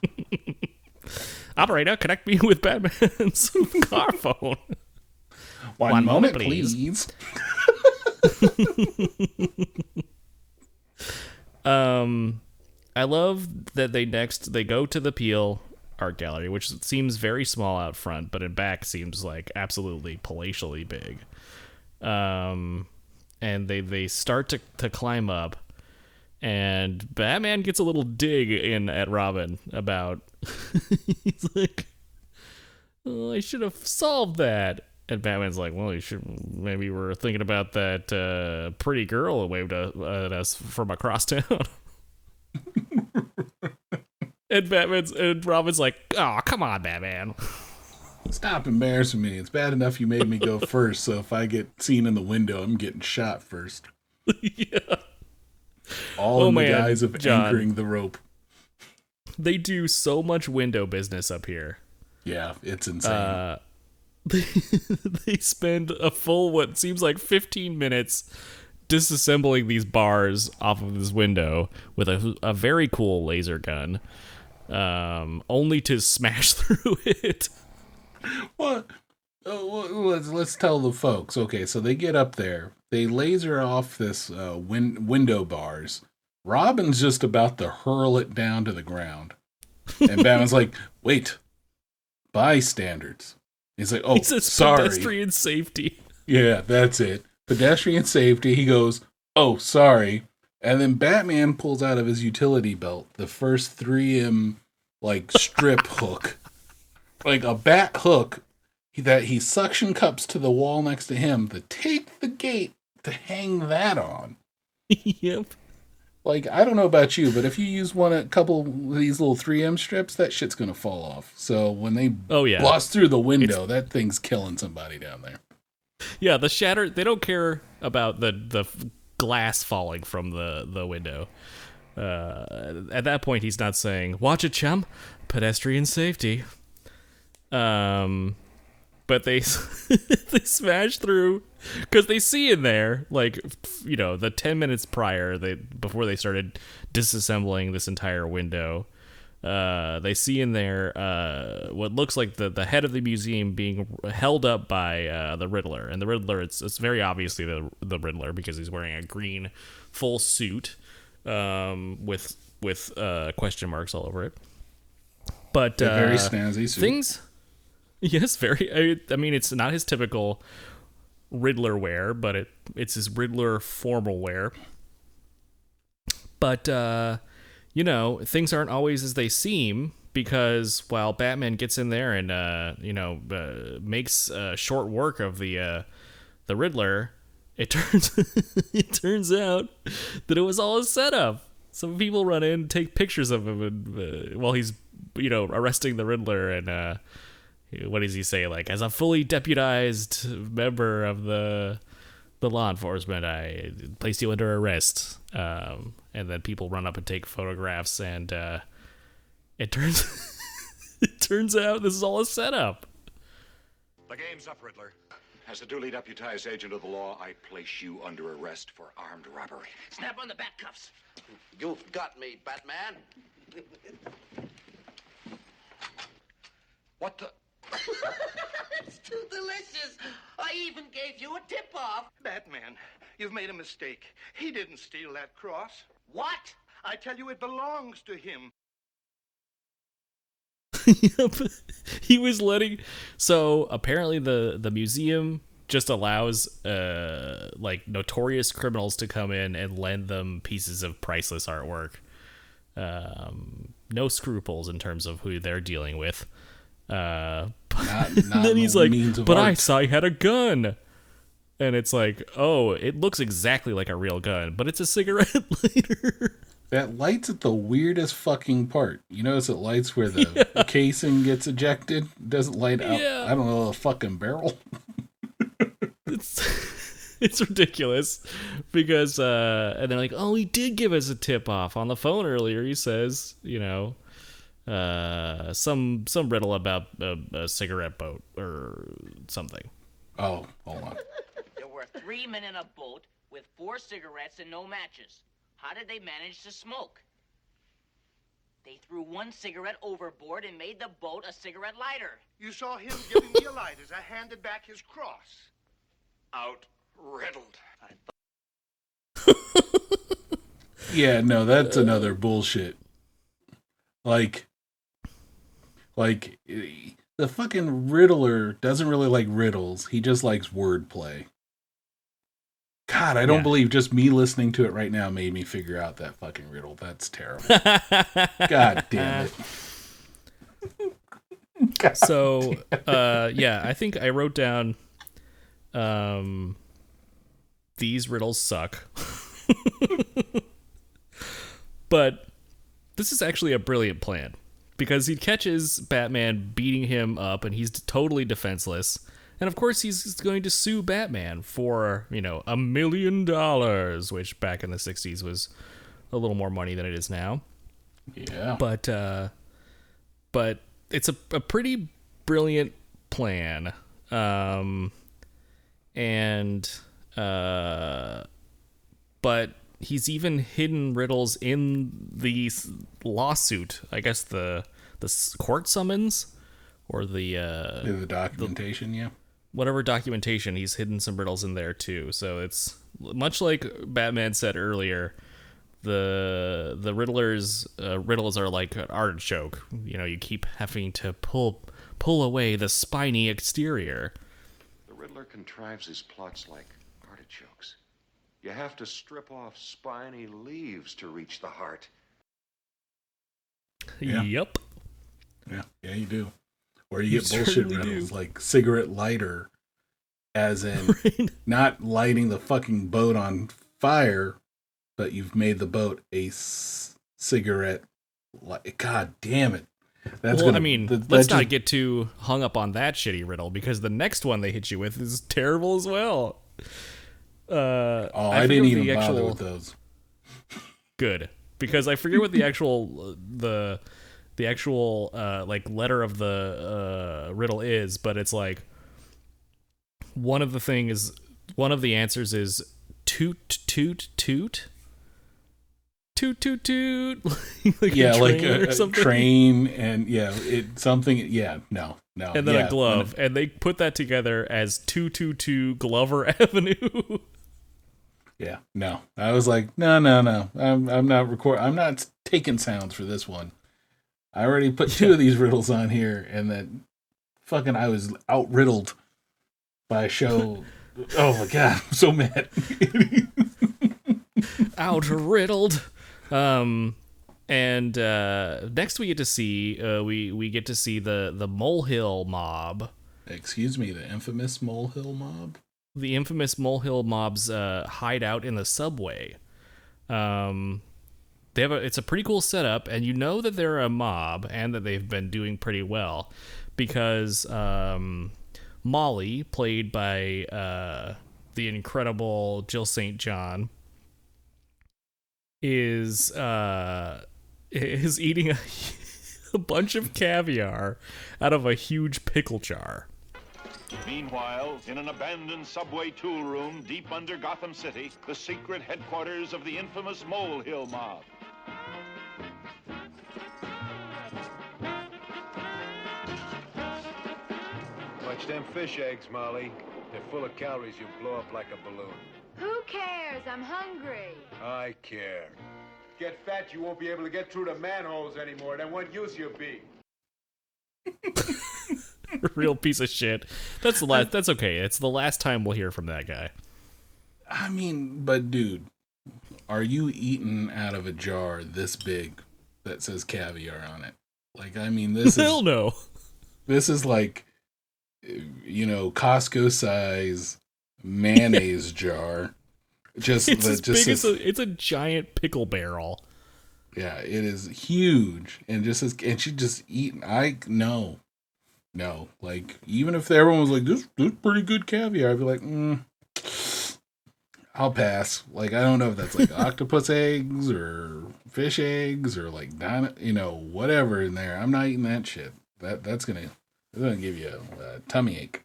operator connect me with batman's car phone One, One moment, moment, please. Um, I love that they next they go to the Peel Art Gallery, which seems very small out front, but in back seems like absolutely palatially big. Um, and they they start to to climb up, and Batman gets a little dig in at Robin about he's like, oh, I should have solved that. And Batman's like, well, you should maybe we're thinking about that uh, pretty girl who waved at at us from across town. and Batman's and Robin's like, oh, come on, Batman. Stop embarrassing me. It's bad enough you made me go first, so if I get seen in the window, I'm getting shot first. yeah. All Oh, in the man, guise of John. anchoring the rope. They do so much window business up here. Yeah, it's insane. Uh, they, spend a full what seems like 15 minutes disassembling these bars off of this window with a, a very cool laser gun um only to smash through it What? Uh, well, let's let's tell the folks. Okay, so they get up there, they laser off this uh, win- window bars. Robin's just about to hurl it down to the ground, and Batman's like, "Wait, bystanders." He's like, "Oh, he says sorry." pedestrian safety Yeah, that's it. Pedestrian safety. He goes, "Oh, sorry." And then Batman pulls out of his utility belt the first 3M like strip hook. Like a bat hook that he suction cups to the wall next to him to take the gate to hang that on. yep Like I don't know about you, but if you use one a couple of these little 3M strips, that shit's gonna fall off. So when they Oh, yeah. bust through the window, that thing's killing somebody down there. yeah the shatter they don't care about the the glass falling from the the window uh at that point he's not saying watch it chum pedestrian safety um but they they smash through because they see in there like you know the 10 minutes prior they before they started disassembling this entire window uh, they see in there uh, what looks like the, the head of the museum being held up by uh, the Riddler, and the Riddler it's, it's very obviously the the Riddler because he's wearing a green full suit um, with with uh, question marks all over it. But very uh, snazzy suit. things. Yes, very. I, I mean, it's not his typical Riddler wear, but it it's his Riddler formal wear. But uh, you know, things aren't always as they seem because while Batman gets in there and uh, you know uh, makes uh, short work of the uh, the Riddler, it turns it turns out that it was all a setup. Some people run in, take pictures of him, and, uh, while he's you know arresting the Riddler, and uh, what does he say? Like, as a fully deputized member of the the law enforcement, I place you under arrest. Um, and then people run up and take photographs, and uh, it turns it turns out this is all a setup. The game's up, Riddler. As a duly deputized agent of the law, I place you under arrest for armed robbery. Snap on the back cuffs. You've got me, Batman. What the? it's too delicious. I even gave you a tip off. Batman, you've made a mistake. He didn't steal that cross. What? I tell you, it belongs to him. yep. He was letting so apparently the the museum just allows uh like notorious criminals to come in and lend them pieces of priceless artwork. Um no scruples in terms of who they're dealing with. Uh Not, not then he's no like, "But I saw he had a gun." And it's like, "Oh, it looks exactly like a real gun, but it's a cigarette lighter." That light's at the weirdest fucking part. You notice it lights where the casing gets ejected. It doesn't light up. Yeah. I don't know the fucking barrel. it's it's ridiculous because uh and they're like oh he did give us a tip off on the phone earlier he says you know uh some some riddle about a, a cigarette boat or something Oh, hold on. There were three men in a boat with four cigarettes and no matches. How did they manage to smoke? They threw one cigarette overboard and made the boat a cigarette lighter. You saw him giving me a light as I handed back his cross. Out riddled. Yeah, no, that's another bullshit. Like, like the fucking Riddler doesn't really like riddles. He just likes wordplay. God, I don't Yeah. believe just me listening to it right now made me figure out that fucking riddle. That's terrible. God damn it. God so uh yeah i think i wrote down um these riddles suck but this is actually a brilliant plan because he catches batman beating him up and he's totally defenseless. And of course he's going to sue batman for you know a million dollars which back in the 60s was a little more money than it is now. Yeah. but uh but it's a, a pretty brilliant plan. Um and uh but he's even hidden riddles in the lawsuit i guess the the court summons or the uh the documentation, yeah. whatever documentation he's hidden some riddles in there too so it's much like batman said earlier the the riddlers uh, riddles are like an artichoke you know you keep having to pull pull away the spiny exterior The Riddler contrives his plots like artichokes. You have to strip off spiny leaves to reach the heart. Yeah. yep Yeah, yeah, you do. Or you You get bullshit riddles do. like cigarette lighter, as in not lighting the fucking boat on fire, but you've made the boat a s- cigarette. Li- God damn it! That's well, gonna. I mean, th- let's not just- get too hung up on that shitty riddle because the next one they hit you with is terrible as well. Uh, Oh, I I, didn't even the bother with those. good because I forget what the actual the the actual uh, like letter of the uh, riddle is, but it's like one of the thing is one of the answers is toot toot toot. Toot toot toot. like yeah, a like train a, a train and yeah, it something. Yeah, no, no. and then yeah, a glove, and they put that together as two two two Glover Avenue. Yeah, no. I was like, no, no, no. I'm I'm not record. I'm not taking sounds for this one. I already put two of these riddles on here, and then fucking I was out riddled by a show. oh my god, I'm so mad. out riddled. Um, and uh, next we get to see uh, we we get to see the the molehill mob, Excuse me, the infamous molehill mob. The infamous molehill mob's uh, hideout in the subway. Um, they have a it's a pretty cool setup, and you know that they're a mob and that they've been doing pretty well because um, Molly, played by uh, the incredible Jill St. John, is uh, is eating a, a bunch of caviar out of a huge pickle jar. Meanwhile, in an abandoned subway tool room deep under Gotham City, the secret headquarters of the infamous Molehill Mob. Watch them fish eggs, Molly. They're full of calories. You blow up like a balloon. Who cares? I'm hungry. I care. Get fat, you won't be able to get through the manholes anymore. Then what use you'll be? Real piece of shit. That's the last. That's okay. It's the last time we'll hear from that guy. I mean, but dude, are you eating out of a jar this big that says caviar on it? Like, I mean, this Hell is no. this is like, you know, Costco size mayonnaise jar. Just It's the, as just big as a. It's a giant pickle barrel. yeah, it is huge, and just as and she just eating. I no, no. Like even if everyone was like this, this pretty good caviar, I'd be like, mm, I'll pass. Like I don't know if that's like octopus eggs or fish eggs or like dino, you know, whatever in there. I'm not eating that shit. That that's gonna that's gonna give you a, a tummy ache.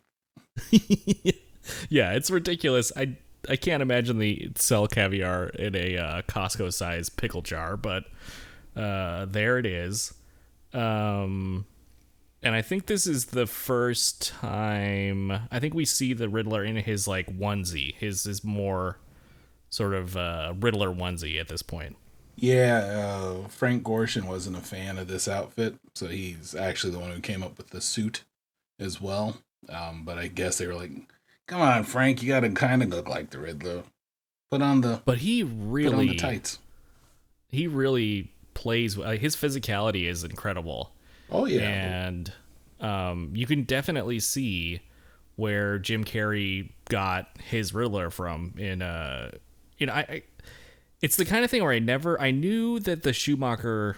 Yeah, it's ridiculous. I I can't imagine the sell caviar in a uh, Costco size pickle jar, but uh, there it is. Um, and I think this is the first time I think we see the Riddler in his like onesie, his is more sort of uh, Riddler onesie at this point. Yeah, uh, Frank Gorshin wasn't a fan of this outfit, so he's actually the one who came up with the suit as well. Um, but I guess they were like, "Come on, Frank, you got to kind of look like the Riddler. Put on the But he really put on the tights." he really plays uh, his physicality is incredible Oh yeah, and um, you can definitely see where jim carrey got his riddler from in uh you know I, I it's the kind of thing where i never i knew that the schumacher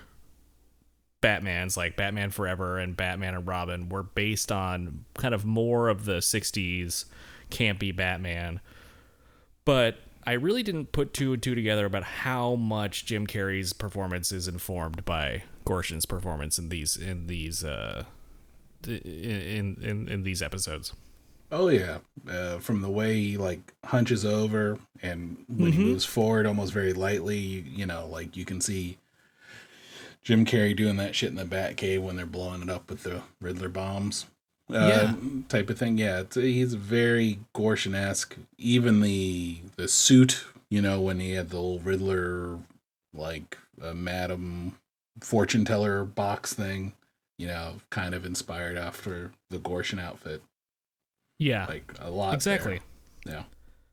batmans like batman forever and batman and robin were based on kind of more of the 60s campy batman. But I really didn't put two and two together about how much Jim Carrey's performance is informed by Gorshin's performance in these in these uh in in in these episodes. oh yeah. Uh, from the way he like hunches over and when he Mhm. moves forward, almost very lightly, you, you know, like you can see Jim Carrey doing that shit in the Batcave when they're blowing it up with the Riddler bombs. uh, Yeah. type of thing. Yeah, it's, he's very Gorshin esque. Even the the suit, you know, when he had the little Riddler like uh, Madam Fortune Teller box thing, you know, kind of inspired after the Gorshin outfit. Yeah, Like a lot. exactly. there.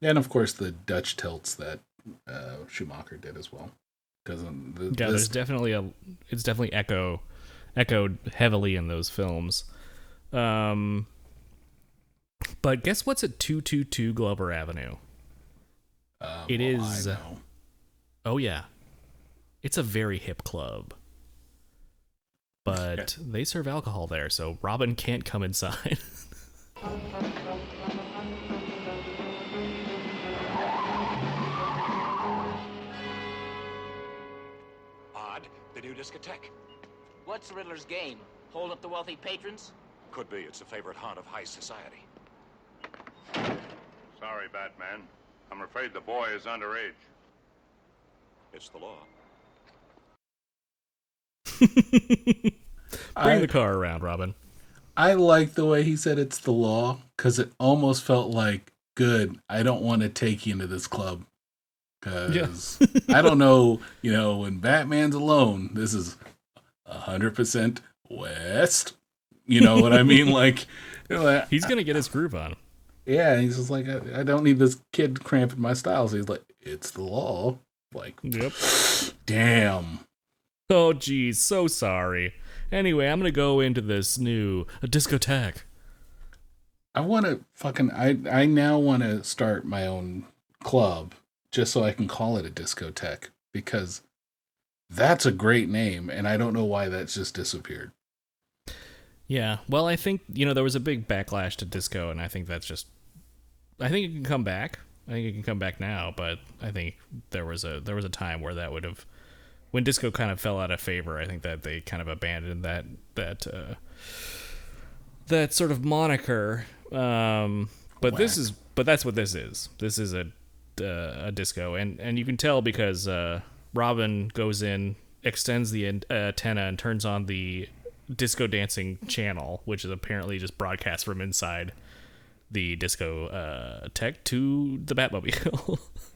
Yeah, and of course the Dutch tilts that uh, Schumacher did as well. Because the, Yeah, there's definitely a it's definitely echo echoed heavily in those films. Um but guess what's at 222 Glover Avenue? uh, It well, is know. Oh yeah. It's a very hip club. But they serve alcohol there, so Robin can't come inside. Odd. The new discotheque. What's the Riddler's game? Hold up the wealthy patrons? Could be. It's a favorite haunt of high society. Sorry, Batman. I'm afraid the boy is underage. It's the law. Bring I- the car around, Robin. I like the way he said it's the law because it almost felt like good. I don't want to take you into this club because I don't know. You know, when Batman's alone, this is hundred percent West. You know what I mean? Like, you know, He's gonna get his groove on. yeah. He's just like, I, I don't need this kid cramping my style. So he's like, it's the law. Like, Yep. damn. Oh, geez, so sorry. Anyway, I'm gonna go into this new uh, discotheque. I want to fucking. I I now want to start my own club just so I can call it a discotheque because that's a great name, and I don't know why that's just disappeared. Yeah, well, I think you know there was a big backlash to disco, and I think that's just. I think it can come back. I think it can come back now, but I think there was a there was a time where that would have, when disco kind of fell out of favor. I think that they kind of abandoned that that uh, that sort of moniker. Um, but this is but that's what this is. This is a uh, a disco, and and you can tell because uh, Robin goes in, extends the an- uh, antenna, and turns on the disco dancing channel, which is apparently just broadcast from inside the disco uh, tech to the Batmobile.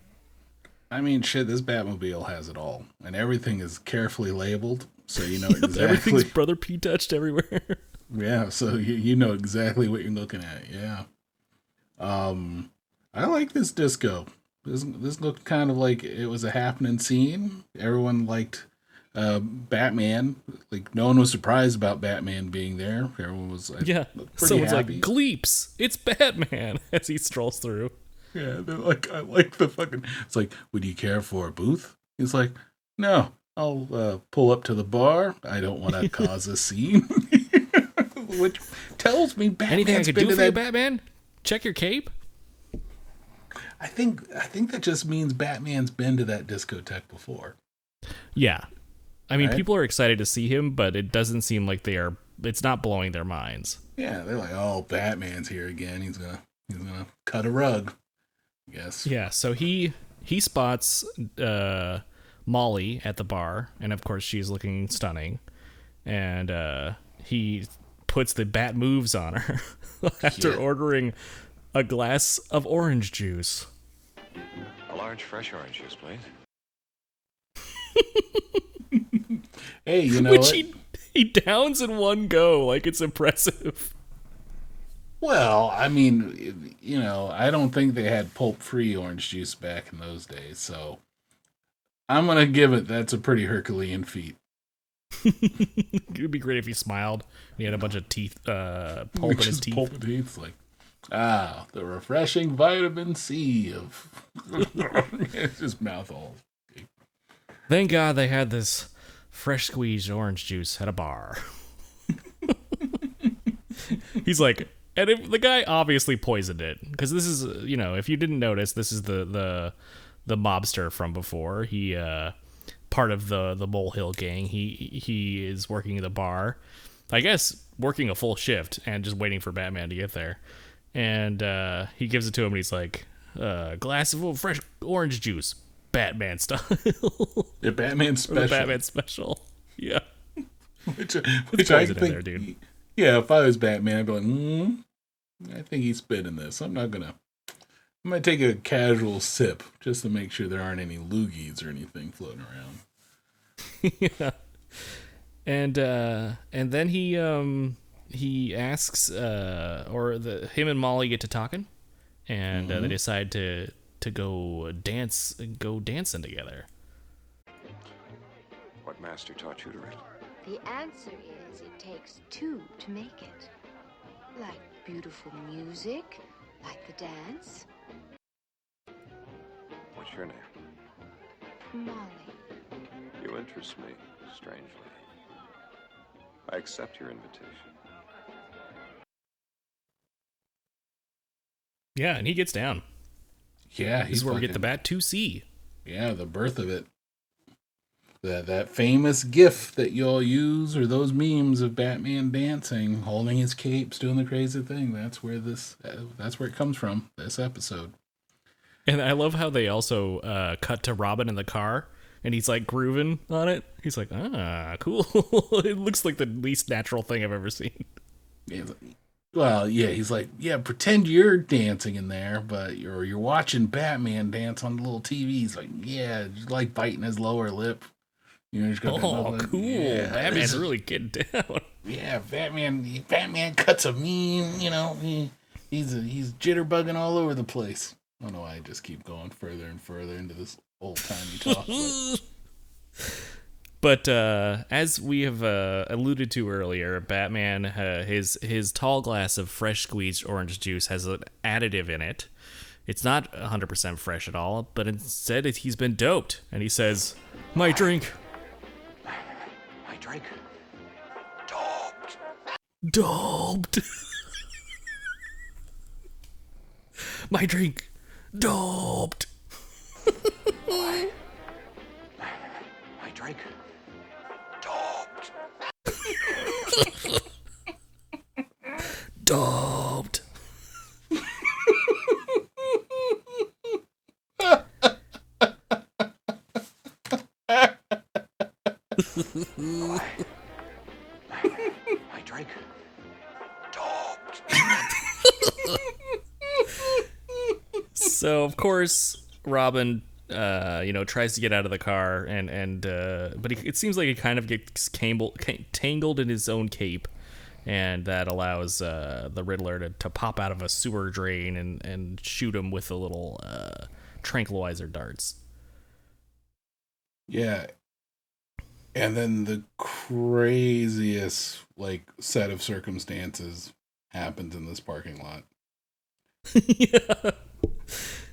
I mean, shit, this Batmobile has it all, and everything is carefully labeled, so you know Everything's exactly. brother P touched everywhere. yeah, so you you know exactly what you're looking at. Yeah. Um, I like this disco. This this looked kind of like it was a happening scene. Everyone liked uh, Batman. Like no one was surprised about Batman being there. Everyone was like, yeah, someone's happy. like, "Gleeps, it's Batman!" as he strolls through. Yeah, they're like, I like the fucking. It's like, would you care for a booth? He's like, no, I'll uh, pull up to the bar. I don't want to cause a scene. Which tells me Batman's Anything I could been do to for you. Batman? Check your cape. I think I think that just means Batman's been to that discotheque before. Yeah, I mean, Right. people are excited to see him, but it doesn't seem like they are. It's not blowing their minds. Yeah, they're like, oh, Batman's here again. He's gonna he's gonna cut a rug. I guess. Yeah, so he he spots uh, Molly at the bar, and of course she's looking stunning, and uh, he puts the bat moves on her after Yeah. ordering a glass of orange juice. A large fresh orange juice, please. Hey, you know Which what? he he downs in one go, like it's impressive. Well, I mean, you know, I don't think they had pulp-free orange juice back in those days, so I'm gonna give it. That's a pretty Herculean feat. it would be great if he smiled. and He had a bunch of teeth, uh, pulp in his teeth. Pulp in teeth, like ah, the refreshing vitamin C of his mouth all. Thank God they had this fresh squeezed orange juice at a bar. He's like, and if, the guy obviously poisoned it because this is, you know, if you didn't notice, this is the the the mobster from before. He uh part of the the Molehill gang. He he is working the bar, I guess, working a full shift and just waiting for Batman to get there. And uh, he gives it to him, and he's like, uh, "Glass of fresh orange juice, Batman style." The Batman Or the special. Batman special. Yeah. which, which I in think, there, dude. Yeah, if I was Batman, I'd be like, mm, I think he's spitting this. I'm not gonna. I'm gonna take a casual sip just to make sure there aren't any loogies or anything floating around. yeah. And uh and then he um he asks uh or the him and Molly get to talking and uh, they Mhm. decide to to go dance go dancing together. What master taught you to read? The answer is it takes two to make it. Like beautiful music, like the dance. What's your name? Molly. You interest me, strangely. I accept your invitation. Yeah, and he gets down. Yeah, This he's is where we get the Batusi. Yeah, the birth of it. That that famous gif that you all use or those memes of Batman dancing, holding his capes, doing the crazy thing. That's where this uh, that's where it comes from. This episode. And I love how they also uh, cut to Robin in the car, and he's like grooving on it. He's like, ah, cool. it looks like the least natural thing I've ever seen. Yeah, well, yeah, he's like, yeah, pretend you're dancing in there, but you're you're watching Batman dance on the little TV. He's like, yeah, like biting his lower lip. You know, got Oh, cool. yeah, Batman's really getting down. Yeah, Batman. Batman cuts a meme. You know, he he's he's jitterbugging all over the place. I don't know why I just keep going further and further into this old timey talk. but- But uh, as we have uh, alluded to earlier, Batman uh, his his tall glass of fresh squeezed orange juice has an additive in it. It's not 100% fresh at all, but instead he's been doped, and he says, "My drink, My drink. doped. My drink, doped." My drink. Doped. My drink. so of course Robin uh you know tries to get out of the car and and uh but he, it seems like he kind of gets tangled tangled in his own cape and that allows uh the Riddler to, to pop out of a sewer drain and and shoot him with a little uh tranquilizer darts yeah, and then the craziest like set of circumstances happens in this parking lot.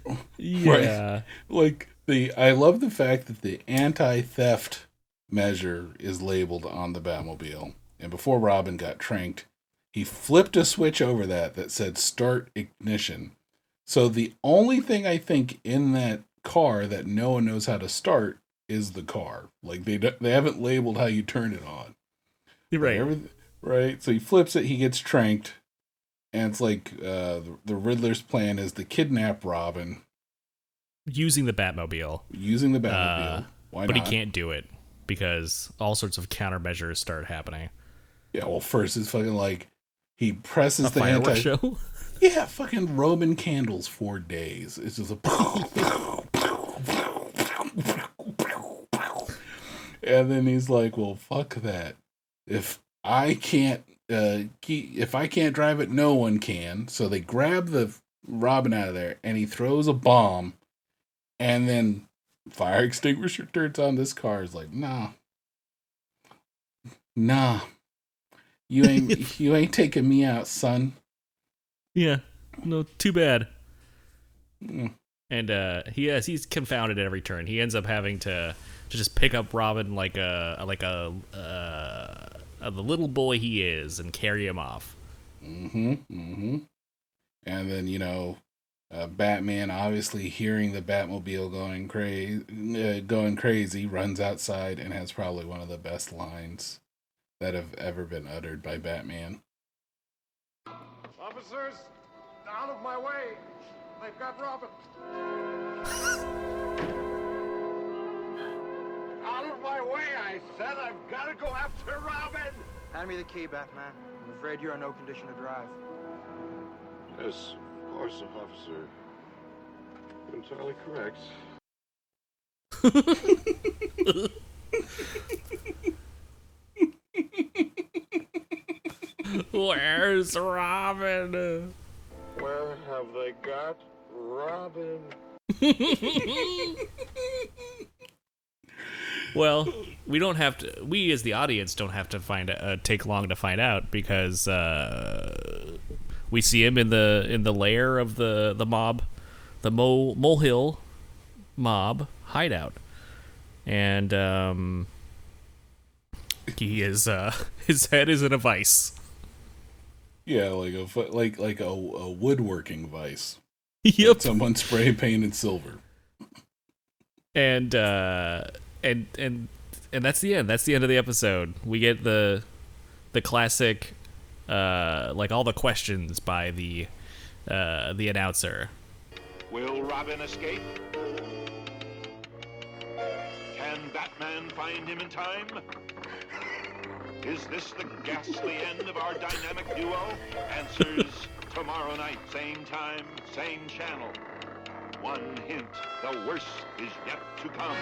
Yeah. Like the I love the fact that the anti-theft measure is labeled on the Batmobile. And before Robin got tranked, he flipped a switch over that that said start ignition. So the only thing I think in that car that no one knows how to start is the car. Like they they haven't labeled how you turn it on. You're right. Like, right. So he flips it, he gets tranked, and it's like uh, the, the Riddler's plan is to kidnap Robin using the Batmobile using the Batmobile. Uh, Why but not? he can't do it because all sorts of countermeasures start happening Yeah, well, first it's fucking like he presses A the anti. show? Yeah, fucking Roman candles for days. It's just a. and then he's like, "Well, fuck that. If I can't, uh, keep, if I can't drive it, no one can." So they grab the Robin out of there, and he throws a bomb, and then fire extinguisher turns on. This car is like, nah, nah. You ain't you ain't taking me out, son. Yeah. No, too bad. Mm. And uh he has he's confounded at every turn. He ends up having to to just pick up Robin like a like a uh, the little boy he is and carry him off. Mm-hmm. Mm-hmm. And then you know, uh, Batman obviously hearing the Batmobile going crazy, uh, going crazy, runs outside and has probably one of the best lines that have ever been uttered by Batman. Officers, out of my way. They've got Robin. my way, I said. I've got to go after Robin. Hand me the key, Batman. I'm afraid you're in no condition to drive. Yes, of course, officer. You're entirely correct. Where's Robin? Where have they got Robin? Well, we don't have to. We as the audience don't have to find uh, take long to find out because uh, we see him in the in the lair of the the mob, the mole molehill mob hideout, and um, he is uh, his head is in a vice. Yeah, like a like like a, a woodworking vice. Yep. Someone spray painted silver. and uh and and and that's the end. That's the end of the episode. We get the the classic, uh, like all the questions by the uh, the announcer. Will Robin escape? Can Batman find him in time? Is this the ghastly end of our dynamic duo? Answers tomorrow night, same time, same channel. One hint, the worst is yet to come.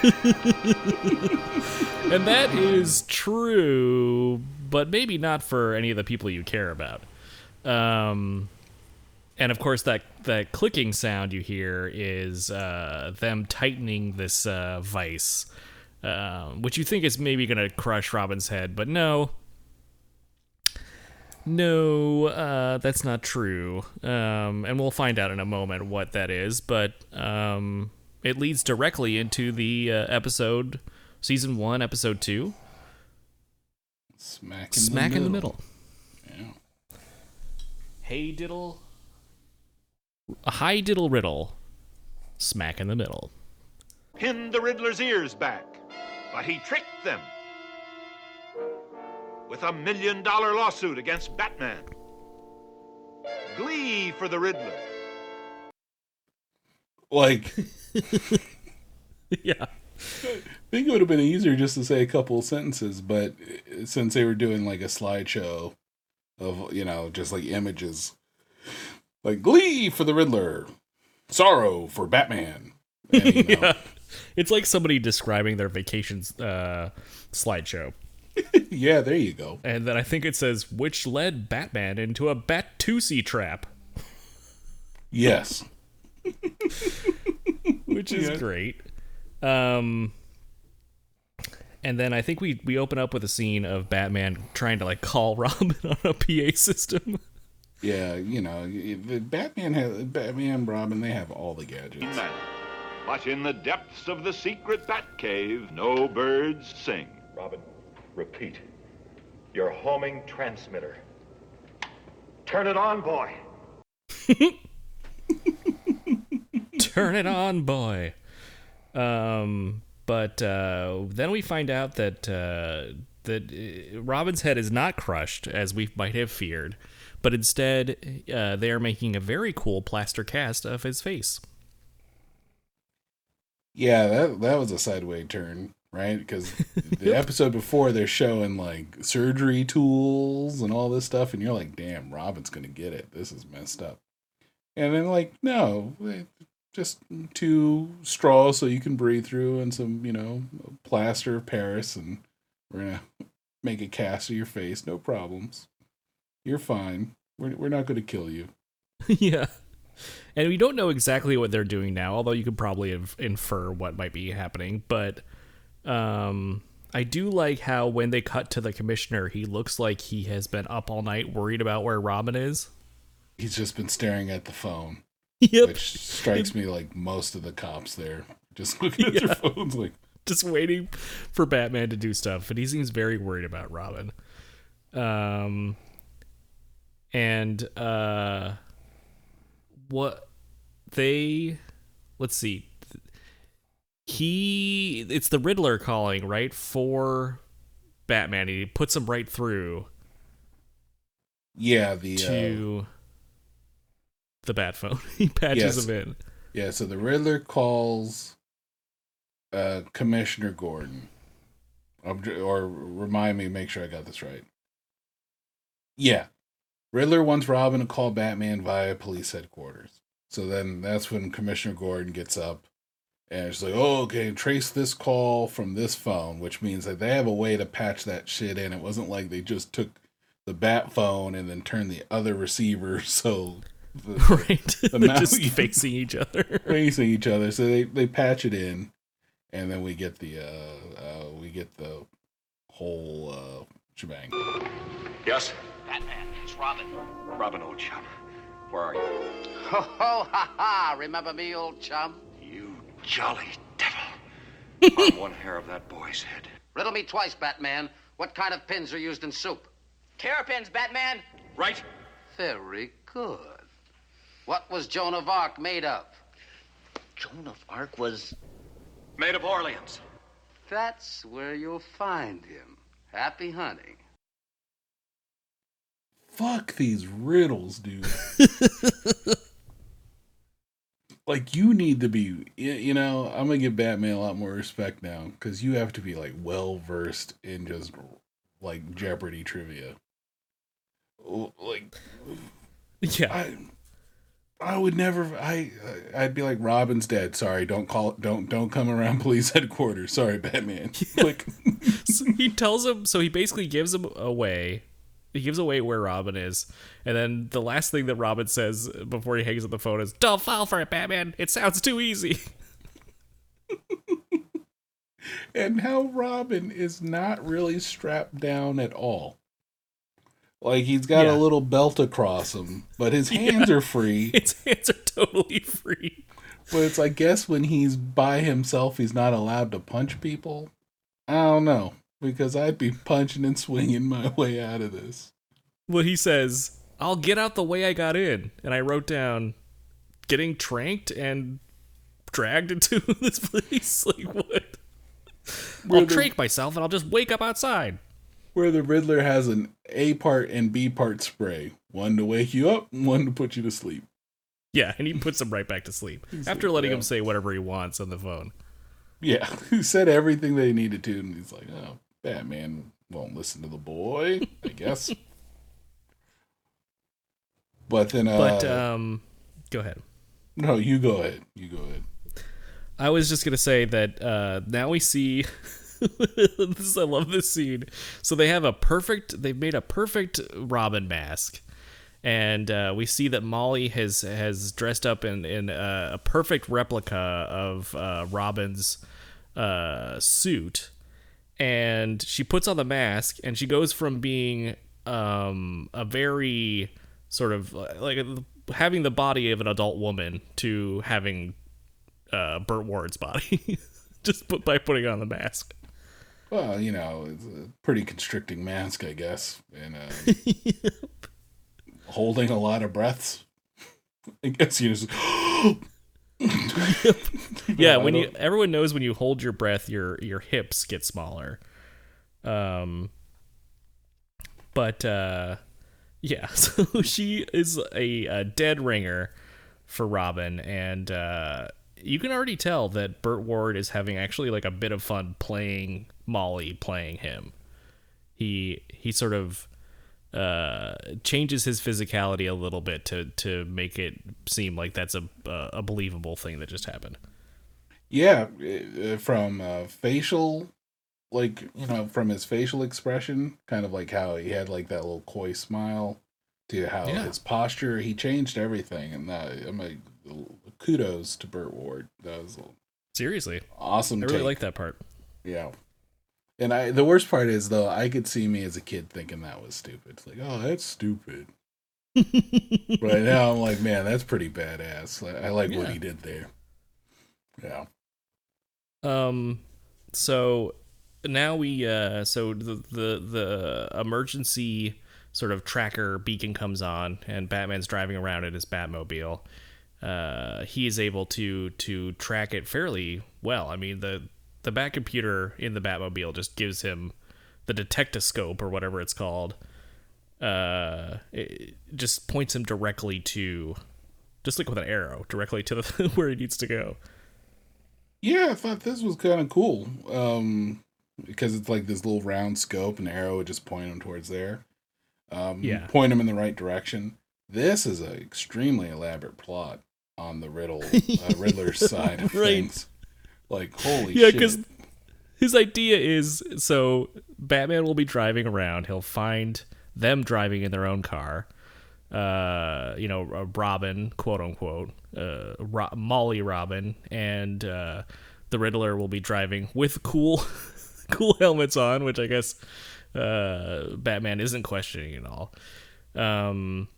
and that is true, but maybe not for any of the people you care about. Um, and of course, that that clicking sound you hear is uh, them tightening this uh, vice, um, which you think is maybe going to crush Robin's head, but no. No, uh, that's not true. Um, and we'll find out in a moment what that is, but um, it leads directly into the uh, episode, season one, episode two. Smack in Smack the in the middle. middle. Hey diddle. A high diddle riddle. Smack in the middle. Pinned the Riddler's ears back, but he tricked them with a million dollar lawsuit against Batman. Glee for the Riddler. Like, yeah. I think it would have been easier just to say a couple of sentences, but since they were doing like a slideshow of, you know, just like images, like Glee for the Riddler, Sorrow for Batman. And, you know, yeah. It's like somebody describing their vacations uh, slideshow. yeah, there you go. And then I think it says, which led Batman into a Batusi trap. Yes. which is Yeah. great. Um, and then I think we we open up with a scene of Batman trying to like call Robin on a PA system. Yeah, you know, Batman has Batman, Robin, they have all the gadgets. But in the depths of the secret Batcave, no birds sing. Robin, repeat. Your homing transmitter. Turn it on, boy. Turn it on, boy. Um, but uh, then we find out that uh, that uh, Robin's head is not crushed as we might have feared, but instead uh, they are making a very cool plaster cast of his face. Yeah, that that was a sideways turn, right? Because the episode before they're showing like surgery tools and all this stuff, and you're like, "Damn, Robin's gonna get it. This is messed up." And then like, no, just two straws so you can breathe through, and some you know plaster of Paris, and we're gonna make a cast of your face. No problems. You're fine. We're we're not gonna kill you. yeah. And we don't know exactly what they're doing now, although you could probably inf- infer what might be happening. But um, I do like how when they cut to the commissioner, he looks like he has been up all night worried about where Robin is. He's just been staring at the phone. Yep. Which strikes me like most of the cops there. Just looking at their phones like Just waiting for Batman to do stuff, but he seems very worried about Robin. Um, and uh, what they let's see, he it's the Riddler calling right for Batman. He puts him right through Yeah, the uh, to the bat phone. he patches Yes. him in. Yeah, so the Riddler calls uh Commissioner Gordon. Or remind me, make sure I got this right. Yeah. Riddler wants Robin to call Batman via police headquarters. So then that's when Commissioner Gordon gets up and she's like, oh, okay, trace this call from this phone, which means that they have a way to patch that shit in. It wasn't like they just took the bat phone and then turned the other receiver so the, Right. the They're mouth- just facing each other. facing each other. So they, they patch it in, and then we get the uh, uh we get the whole uh shebang. Yes? Batman, it's Robin. Robin, old chum. Where are you? Ho, ho, ha, ha. Remember me, old chum? You jolly devil. Not one hair of that boy's head. Riddle me twice, Batman. What kind of pins are used in soup? Terrapins, Batman. Right. Very good. What was Joan of Arc made of? Joan of Arc was. Made of Orleans. That's where you'll find him. Happy hunting. Fuck these riddles, dude. like you need to be you know i'm gonna give batman a lot more respect now because you have to be like well versed in just like jeopardy trivia. Like yeah. I i would never i i'd be like robin's dead. Sorry don't call don't don't come around police headquarters. Sorry batman. Like so he tells him so he basically gives him away he gives away where robin is and then the last thing that robin says before he hangs up the phone is don't fall for it batman. It sounds too easy. And how robin is not really strapped down at all. Like he's got Yeah. a little belt across him but his hands Yeah. are free. His hands are totally free. But it's i guess when he's by himself he's not allowed to punch people. I don't know because i'd be punching and swinging my way out of this. Well he says i'll get out the way i got in and i wrote down getting tranked and dragged into this place? Like what? Where i'll the- trank myself and i'll just wake up outside. Where the riddler has an a part and b part spray. One to wake you up one to put you to sleep. Yeah and he puts him right back to sleep. After letting yeah. him say whatever he wants on the phone. Yeah he said everything they needed to and he's like oh batman won't listen to the boy i guess but then uh but um go ahead no you go ahead you go ahead I was just gonna say that uh, now we see. this, I love this scene. So they have a perfect. They've made a perfect Robin mask, and uh, we see that Molly has has dressed up in in uh, a perfect replica of uh, Robin's uh, suit, and she puts on the mask, and she goes from being um, a very sort of like having the body of an adult woman to having uh, Burt Ward's body, just put, by putting on the mask. Well, you know, it's a pretty constricting mask, I guess, and uh, holding a lot of breaths. I guess you just. yeah, when you everyone knows when you hold your breath, your your hips get smaller. Um, but uh, yeah, so she is a, a dead ringer for Robin, and uh, you can already tell that Burt Ward is having actually like a bit of fun playing Molly, playing him. He he sort of uh changes his physicality a little bit to to make it seem like that's a a, a believable thing that just happened. Yeah, uh, from uh, facial, like you know, from his facial expression, kind of like how he had like that little coy smile, to how Yeah. his posture, he changed everything, and that I'm like, kudos to Burt Ward. That was Seriously, awesome. I really take. like that part. Yeah. And I the worst part is though I could see me as a kid thinking that was stupid. It's like, oh, that's stupid. but now I'm like, man, that's pretty badass. I, I like what he did there. Yeah. Um, so now we uh, so the the the emergency sort of tracker beacon comes on, and Batman's driving around in his Batmobile. Uh, he is able to to track it fairly well. I mean the the Bat computer in the Batmobile just gives him the detectoscope or whatever it's called. Uh, it just points him directly to, just like with an arrow, directly to the where he needs to go. Yeah, I thought this was kind of cool. Um, because it's like this little round scope, and arrow would just point him towards there. Um, Yeah. point him in the right direction. This is an extremely elaborate plot on the riddle uh, Riddler's side of Right. things. Like, holy yeah, because his idea is so Batman will be driving around. He'll find them driving in their own car. Uh, you know, uh, Robin, quote unquote, uh, Ro- Molly Robin, and uh, the Riddler will be driving with cool, cool helmets on, which I guess uh, Batman isn't questioning at all. Um,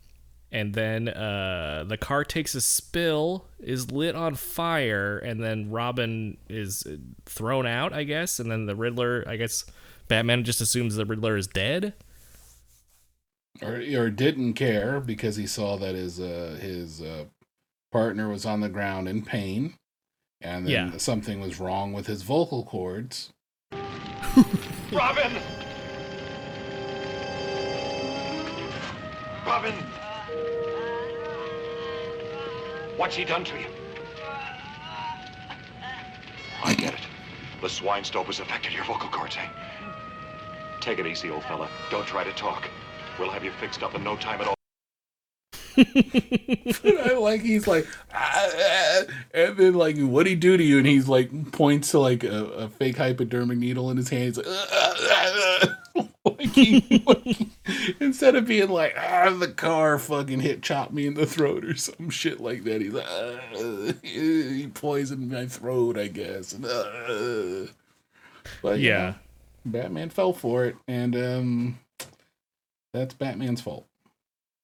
and then uh, the car takes a spill, is lit on fire, and then Robin is thrown out, I guess. And then the Riddler, I guess, Batman just assumes the Riddler is dead. or or didn't care because he saw that his uh his uh partner was on the ground in pain and then Yeah. something was wrong with his vocal cords Robin! Robin! What's he done to you? I get it. The swine stove has affected your vocal cords, eh? Take it easy, old fella. Don't try to talk. We'll have you fixed up in no time at all. I like he's like, "Ah, ah," and then like, what do he do to you? And he's like points to like a, a fake hypodermic needle in his hand. He's like, "Ah, ah, ah." like he, instead of being like, ah, the car fucking hit chop me in the throat or some shit like that. He's like, "Ah, he poisoned my throat, I guess. And, "Ah." But you Yeah. know, Batman fell for it, and um, that's Batman's fault.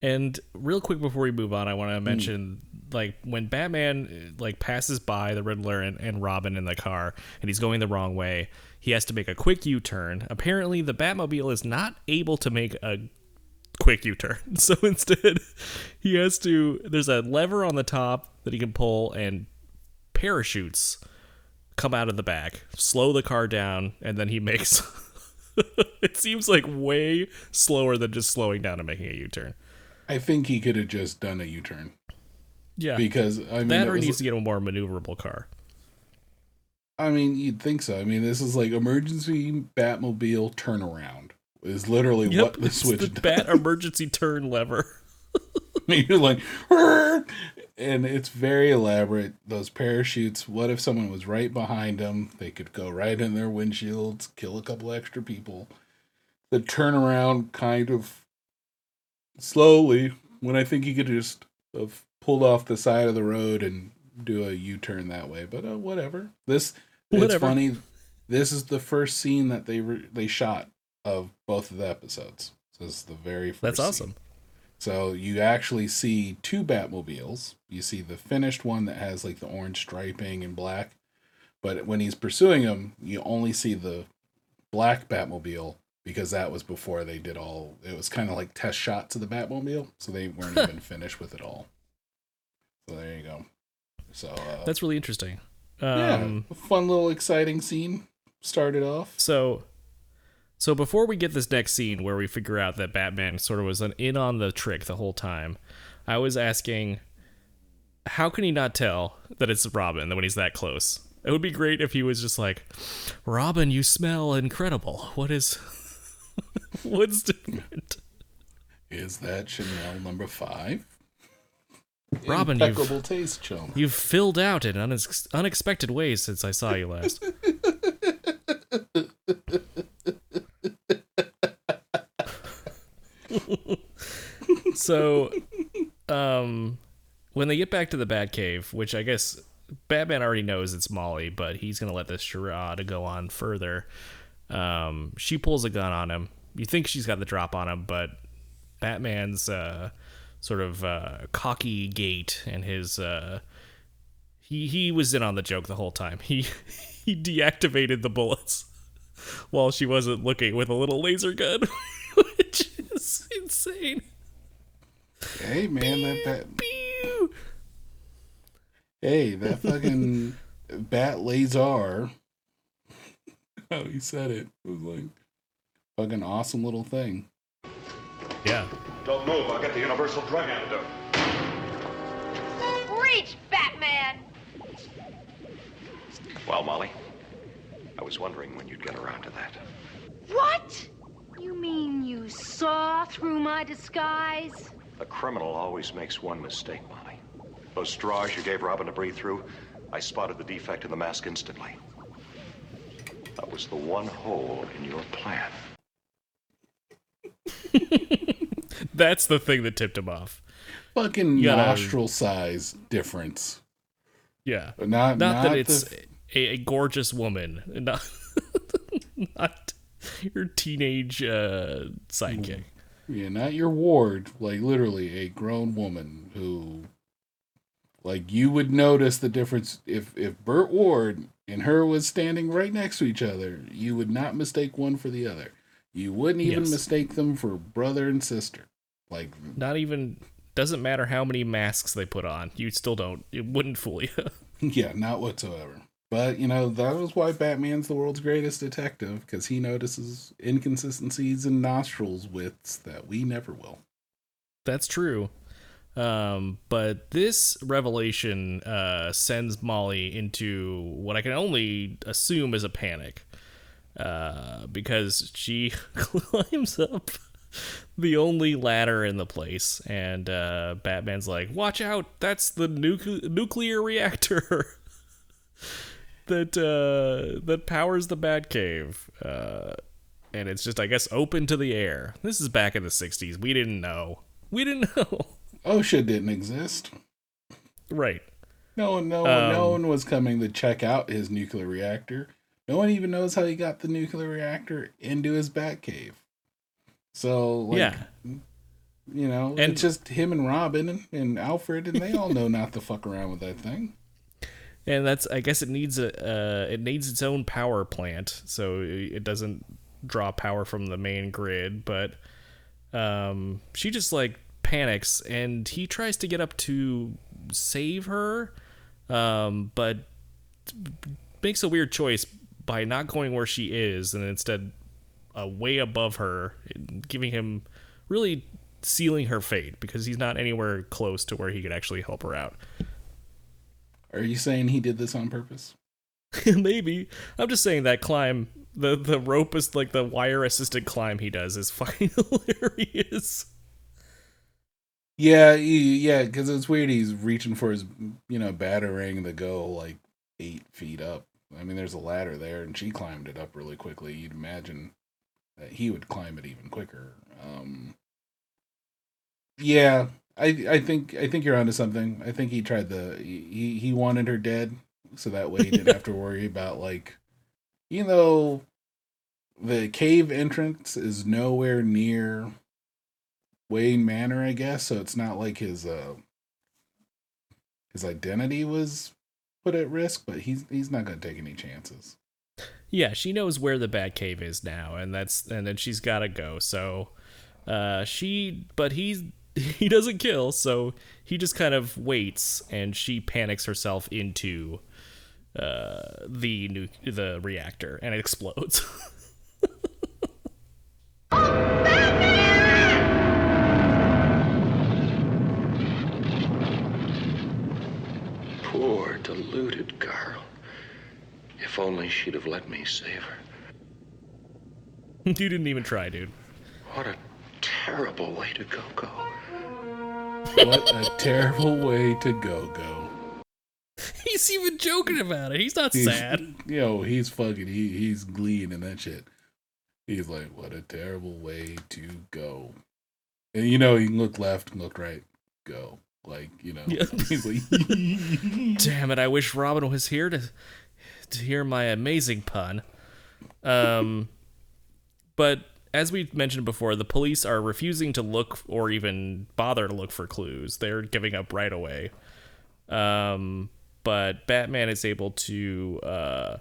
And real quick before we move on, I want to mention like when Batman like passes by the Riddler and, and Robin in the car and he's going the wrong way, he has to make a quick U-turn. Apparently the Batmobile is not able to make a quick U-turn. So instead, he has to there's a lever on the top that he can pull and parachutes come out of the back, slow the car down, and then he makes it seems like way slower than just slowing down and making a U-turn. I think he could have just done a U turn. Yeah, Because I mean, that it or was- needs to get a more maneuverable car. I mean, you'd think so. I mean, this is like emergency Batmobile turnaround. Is literally what the switch the does. bat emergency turn lever. You're like, and it's very elaborate. Those parachutes. What if someone was right behind them? They could go right in their windshields, kill a couple extra people. The turnaround kind of slowly. When I think he could just have pulled off the side of the road and do a U turn that way, but uh, whatever. This it's funny. This is the first scene that they re- they shot of both of the episodes. So this is the very first. That's scene. awesome. So you actually see two Batmobiles. You see the finished one that has like the orange striping and black. But when he's pursuing him, you only see the black Batmobile because that was before they did all. It was kind of like test shots of the Batmobile, so they weren't even finished with it all. So there you go. So uh, That's really interesting. Yeah, Um, a fun little exciting scene started off. So, so before we get this next scene where we figure out that Batman sort of was an in on the trick the whole time, I was asking, how can he not tell that it's Robin when he's that close? It would be great if he was just like, Robin, you smell incredible. What is, what's different? Is that Chanel number five? Robin, impeccable you've, taste, chum. you've filled out in unex- unexpected ways since I saw you last. so, um, when they get back to the Batcave, which I guess Batman already knows it's Molly, but he's gonna let this charade go on further. Um, she pulls a gun on him. You think she's got the drop on him, but Batman's uh, sort of uh, cocky gait and his uh, he he was in on the joke the whole time. He he deactivated the bullets while she wasn't looking with a little laser gun, which is insane. Hey man, that bat. Hey, that fucking bat laser. How he said it. It was like fucking awesome little thing. Yeah. Don't move. I'll get the universal drug antidote. Reach, Batman! Well, Molly, I was wondering when you'd get around to that. What? You mean you saw through my disguise? A criminal always makes one mistake, Molly. Those straws you gave Robin to breathe through, I spotted the defect in the mask instantly. That was the one hole in your plan. That's the thing that tipped him off. Fucking gotta- nostril size difference. Yeah. But not- not, that not it's the- a, a gorgeous woman, not not your teenage uh, sidekick. Yeah, not your ward, like literally a grown woman who like you would notice the difference if if Burt Ward and her was standing right next to each other, you would not mistake one for the other. You wouldn't even Yes. mistake them for brother and sister. Like Not even doesn't matter how many masks they put on, you still don't. It wouldn't fool you. yeah, not whatsoever. But you know that was why Batman's the world's greatest detective because he notices inconsistencies in nostrils widths that we never will. That's true. Um, but this revelation uh, sends Molly into what I can only assume is a panic. Uh, because she climbs up the only ladder in the place, and uh, Batman's like, "Watch out! That's the nucle- nuclear reactor that uh, that powers the Batcave." Uh, and it's just, I guess, open to the air. This is back in the '60s. We didn't know. We didn't know. OSHA didn't exist. Right. No one, no one, no Um, one was coming to check out his nuclear reactor. No one even knows how he got the nuclear reactor into his Batcave. So, like, Yeah. you know, And- it's just him and Robin and, and Alfred, and they all know not to fuck around with that thing. and that's I guess it needs a uh, it needs its own power plant, so it doesn't draw power from the main grid. But um, she just like panics, and he tries to get up to save her, um, but makes a weird choice by not going where she is, and instead uh, way above her, giving him really sealing her fate because he's not anywhere close to where he could actually help her out. Are you saying he did this on purpose? Maybe. I'm just saying that climb, the the rope is like the wire assisted climb he does is fucking hilarious. Yeah, yeah, because it's weird. He's reaching for his, you know, batarang to go like eight feet up. I mean, there's a ladder there, and she climbed it up really quickly. You'd imagine that he would climb it even quicker. Um, yeah, I, I think, I think you're onto something. I think he tried the, he, he wanted her dead, so that way he didn't have to worry about like, you know, the cave entrance is nowhere near Wayne Manor, I guess. So it's not like his uh his identity was put at risk, but he's he's not gonna take any chances. Yeah, she knows where the Batcave is now, and that's and then she's got to go. So, uh, she but he's he doesn't kill, so he just kind of waits, and she panics herself into uh the nu- the reactor, and it explodes. Poor, deluded girl. If only she'd have let me save her. you didn't even try, dude. What a terrible way to go, go. What a terrible way to go go. He's even joking about it. He's not He's, sad. Yo, he's fucking he, he's gleeing in that shit. He's like, what a terrible way to go. And you know, he can look left, and look right, go. Like, you know. Yeah. He's like Damn it! I wish Robin was here to to hear my amazing pun. Um, but as we mentioned before, the police are refusing to look or even bother to look for clues. They're giving up right away. Um, but Batman is able to uh,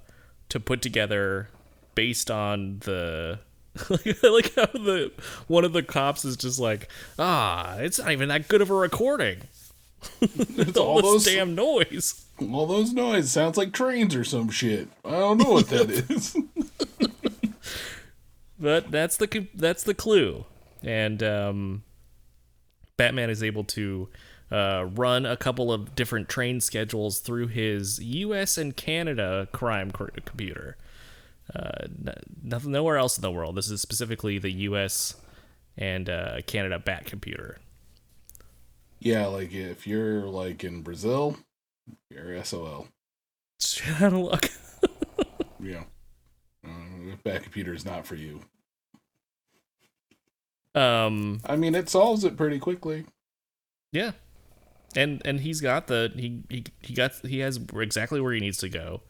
to put together based on the. Like how the one of the cops is just like, ah, it's not even that good of a recording. It's all, all this those- damn noise. all those noise sounds like trains or some shit. I don't know what that is. But that's the that's the clue, and um, Batman is able to uh, run a couple of different train schedules through his U.S. and Canada crime cr- computer. Uh, nothing, nowhere else in the world. This is specifically the U.S. and uh, Canada Bat computer. Yeah, like if you're like in Brazil, you're SOL. Shit out of luck. Yeah. Uh, Bat computer is not for you. Um, I mean, it solves it pretty quickly. Yeah, and and he's got the he he he got he has exactly where he needs to go,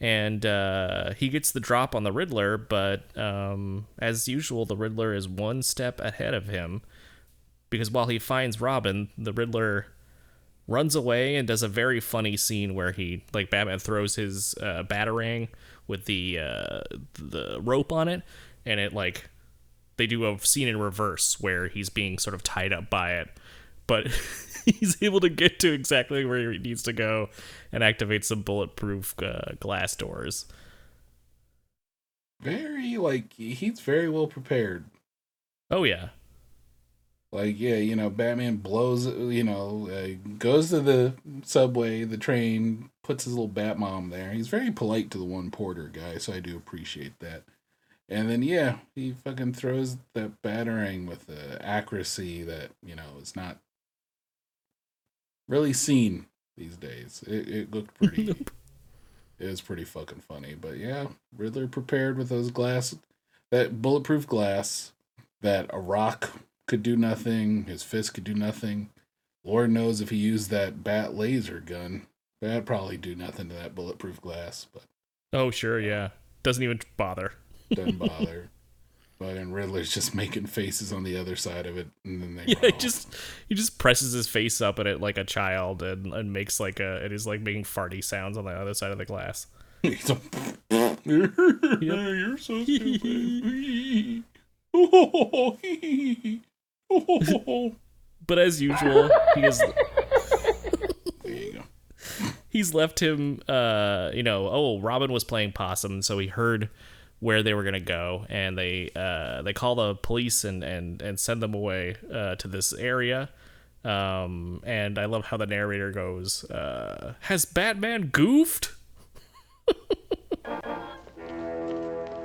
and uh, he gets the drop on the Riddler. But um, as usual, the Riddler is one step ahead of him because while he finds Robin, the Riddler runs away and does a very funny scene where he like Batman throws his uh, batarang with the uh, the rope on it, and it like they do a scene in reverse where he's being sort of tied up by it, but he's able to get to exactly where he needs to go and activate some bulletproof uh, glass doors. Very like he's very well prepared. Oh yeah, Like yeah, you know, Batman blows, you know, uh, goes to the subway, the train, puts his little bat mom there. He's very polite to the one porter guy, so I do appreciate that. And then yeah, he fucking throws that batarang with the accuracy that you know is not really seen these days. It, it looked pretty. it was pretty fucking funny, but yeah, Riddler prepared with those glass, that bulletproof glass, that a rock could do nothing, his fist could do nothing. Lord knows if he used that bat laser gun, that'd probably do nothing to that bulletproof glass, but oh sure, yeah, doesn't even bother. doesn't bother. but and Riddler's just making faces on the other side of it, and then they Yeah, he just he just presses his face up at it like a child and, and makes like a it is like making farty sounds on the other side of the glass. He's a, You're so stupid. Oh, But as usual, he is there you go. he's left him uh you know oh robin was playing possum so he heard where they were gonna go and they uh they call the police and and and send them away uh to this area um and i love how the narrator goes uh has batman goofed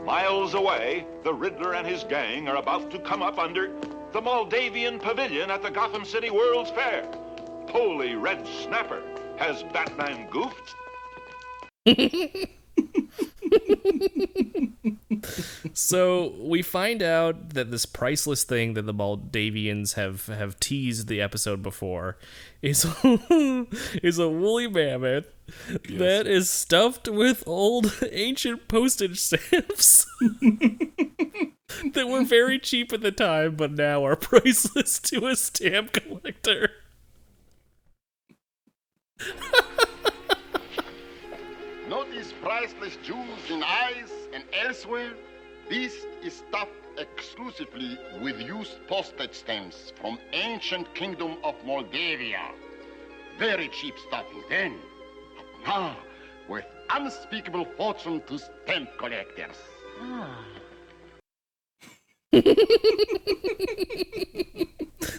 Miles away, the Riddler and his gang are about to come up under the Moldavian Pavilion at the Gotham City World's Fair. Holy red snapper! Has Batman goofed? so we find out that this priceless thing that the Moldavians have have teased the episode before is is a woolly mammoth that is stuffed with old ancient postage stamps that were very cheap at the time but now are priceless to a stamp collector. Notice priceless jewels in eyes and elsewhere? This is stuffed exclusively with used postage stamps from ancient kingdom of Moldavia. Very cheap stuff then, but now worth unspeakable fortune to stamp collectors. Ah.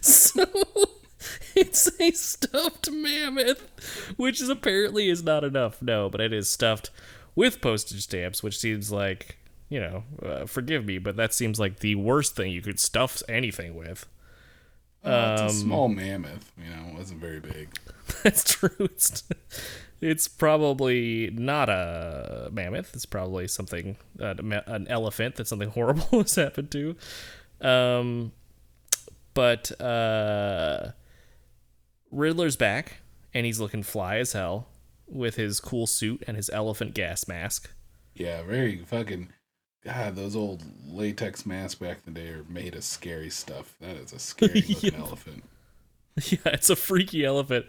so it's a stuffed mammoth, which is apparently is not enough. No, but it is stuffed with postage stamps, which seems like you know, uh, forgive me, but that seems like the worst thing you could stuff anything with. Uh, it's a Um, small mammoth, you know, it wasn't very big. That's true. It's it's probably not a mammoth. It's probably something uh, an elephant that something horrible has happened to. Um, but uh, Riddler's back, and he's looking fly as hell with his cool suit and his elephant gas mask. Yeah, very fucking. God, those old latex masks back in the day are made of scary stuff. That is a scary looking elephant. Yeah, it's a freaky elephant.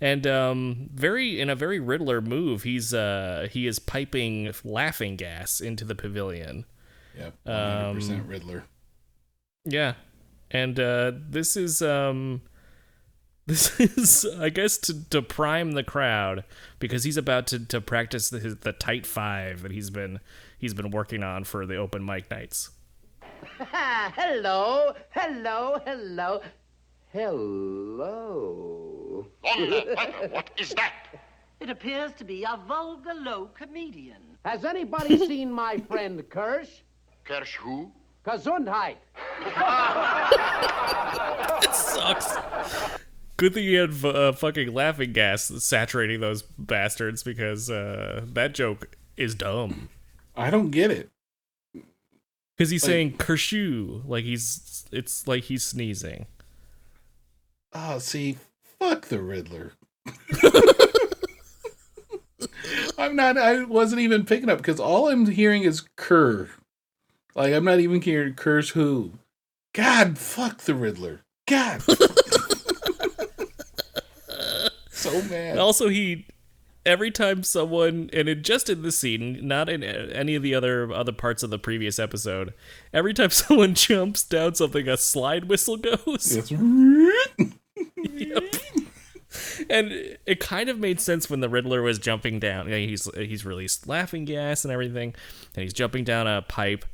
And um very in a very Riddler move, he's uh he is piping laughing gas into the pavilion. Yep, Um, 100% Riddler. Yeah. And uh this is um this is I guess to to prime the crowd because he's about to to practice the the tight 5 that he's been he's been working on for the open mic nights. hello, hello, hello, hello. What is that? It appears to be a vulgar low comedian. Has anybody seen my friend Kirsch? Kirsch who? Gesundheit. sucks. Good thing you had uh, fucking laughing gas saturating those bastards because uh, that joke is dumb. I don't get it. Because he's Like- saying kershew, like he's it's like he's sneezing. Oh, see, fuck the Riddler. I'm not. I wasn't even picking up because all I'm hearing is Kerr. Like I'm not even hearing Kerr's who. God, fuck the Riddler. God. so mad. And also, he every time someone and it just in this scene, not in any of the other other parts of the previous episode, every time someone jumps down something, a slide whistle goes. It's and it kind of made sense when the Riddler was jumping down. He's he's released laughing gas and everything, and he's jumping down a pipe,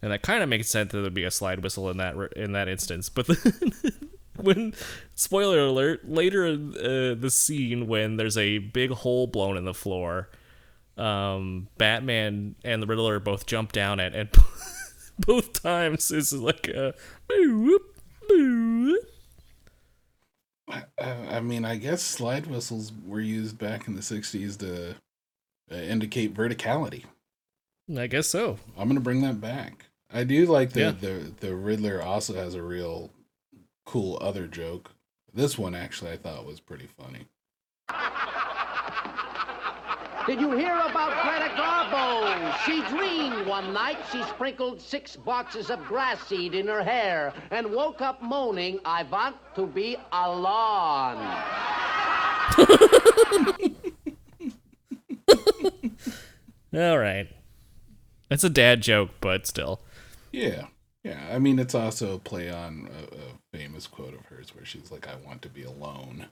and that kind of makes sense that there'd be a slide whistle in that in that instance. But then, when spoiler alert, later uh, the scene when there's a big hole blown in the floor, um, Batman and the Riddler both jump down it, and both times is like a. I mean, I guess slide whistles were used back in the '60s to uh, indicate verticality. I guess so. I'm gonna bring that back. I do like the Yeah. the the Riddler also has a real cool other joke. This one actually I thought was pretty funny. Did you hear about Greta Garbo? She dreamed one night she sprinkled six boxes of grass seed in her hair and woke up moaning, I want to be alone. All right, that's a dad joke, but still. Yeah, yeah. I mean, it's also a play on a, a famous quote of hers where she's like, "I want to be alone."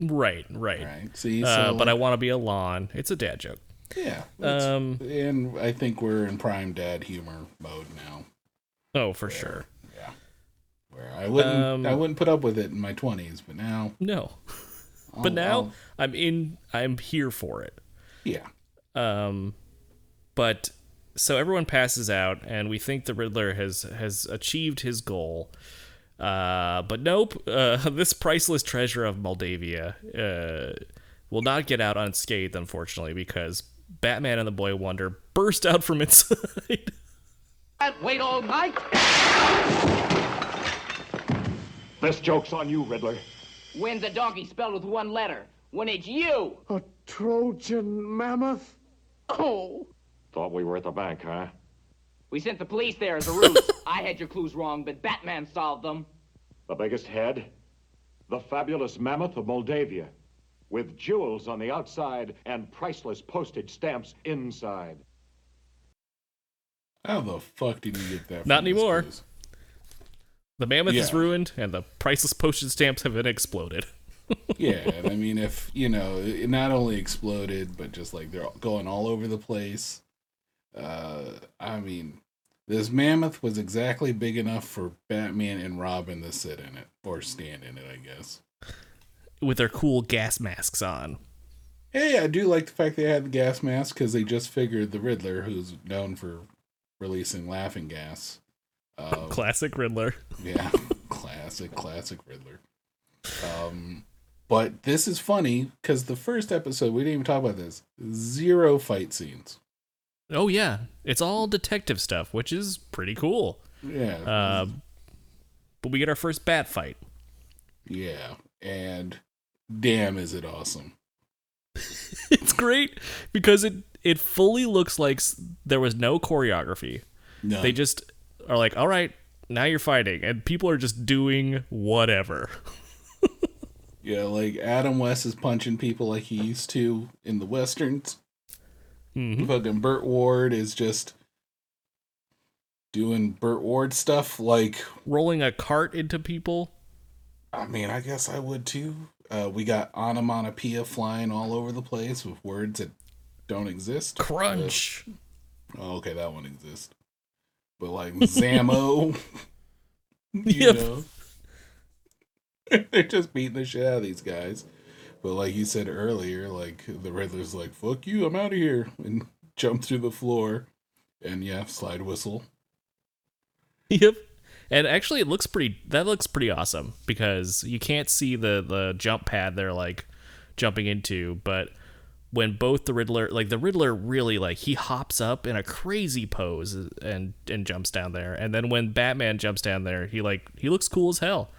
Right, right. Right. See, uh, so, but I want to be a lawn. It's a dad joke. Yeah. Um. and I think we're in prime dad humor mode now. Oh, for sure. Yeah. Where I wouldn't, Um, I wouldn't put up with it in my twenties, but now, No. I'll- but now I'll- I'm in. I'm here for it. yeah, Um, but so everyone passes out, and we think the Riddler has has achieved his goal. Uh, but nope. Uh, this priceless treasure of Moldavia uh, will not get out unscathed, unfortunately, because Batman and the Boy Wonder burst out from inside. Can't wait all night? This joke's on you, Riddler. When's a donkey spelled with one letter? When it's you! A Trojan mammoth? Oh! Thought we were at the bank, huh? We sent the police there as a ruse. I had your clues wrong, but Batman solved them. The biggest head? The fabulous mammoth of Moldavia. With jewels on the outside and priceless postage stamps inside. how the fuck did you get that? Not from this anymore. quiz? The mammoth is ruined, and the priceless postage stamps have been exploded. yeah, and I mean, if you know, it not only exploded, but just like they're going all over the place. Uh, I mean, this mammoth was exactly big enough for Batman and Robin to sit in it or stand in it, I guess. with their cool gas masks on. Hey, I do like the fact they had the gas mask because they just figured the Riddler, who's known for releasing laughing gas. Uh, Classic Riddler. Yeah, classic, classic Riddler. Um, but this is funny because the first episode we didn't even talk about this. Zero fight scenes. Oh yeah, it's all detective stuff, which is pretty cool. Yeah. Uh, but we get our first bat fight. Yeah, and damn, is it awesome! it's great because it it fully looks like there was no choreography. None. They just are like, all right, now you're fighting, and people are just doing whatever. Yeah, like Adam West is punching people like he used to in the westerns. Mhm. Fucking Burt Ward is just doing Burt Ward stuff. Like, Rolling a cart into people. I mean, I guess I would too. Uh, we got onomatopoeia flying all over the place with words that don't exist. Crunch. Oh, okay, that one exists. But like Zamo, you Yep. know, they're just beating the shit out of these guys. But like you said earlier, like the Riddler's like, "Fuck you, I'm out of here," and jump through the floor, and yeah, slide whistle. Yep. And actually, it looks pretty. That looks pretty awesome because you can't see the the jump pad they're like jumping into, but when both the Riddler, like the Riddler, really like he hops up in a crazy pose and and jumps down there, and then when Batman jumps down there, he like he looks cool as hell,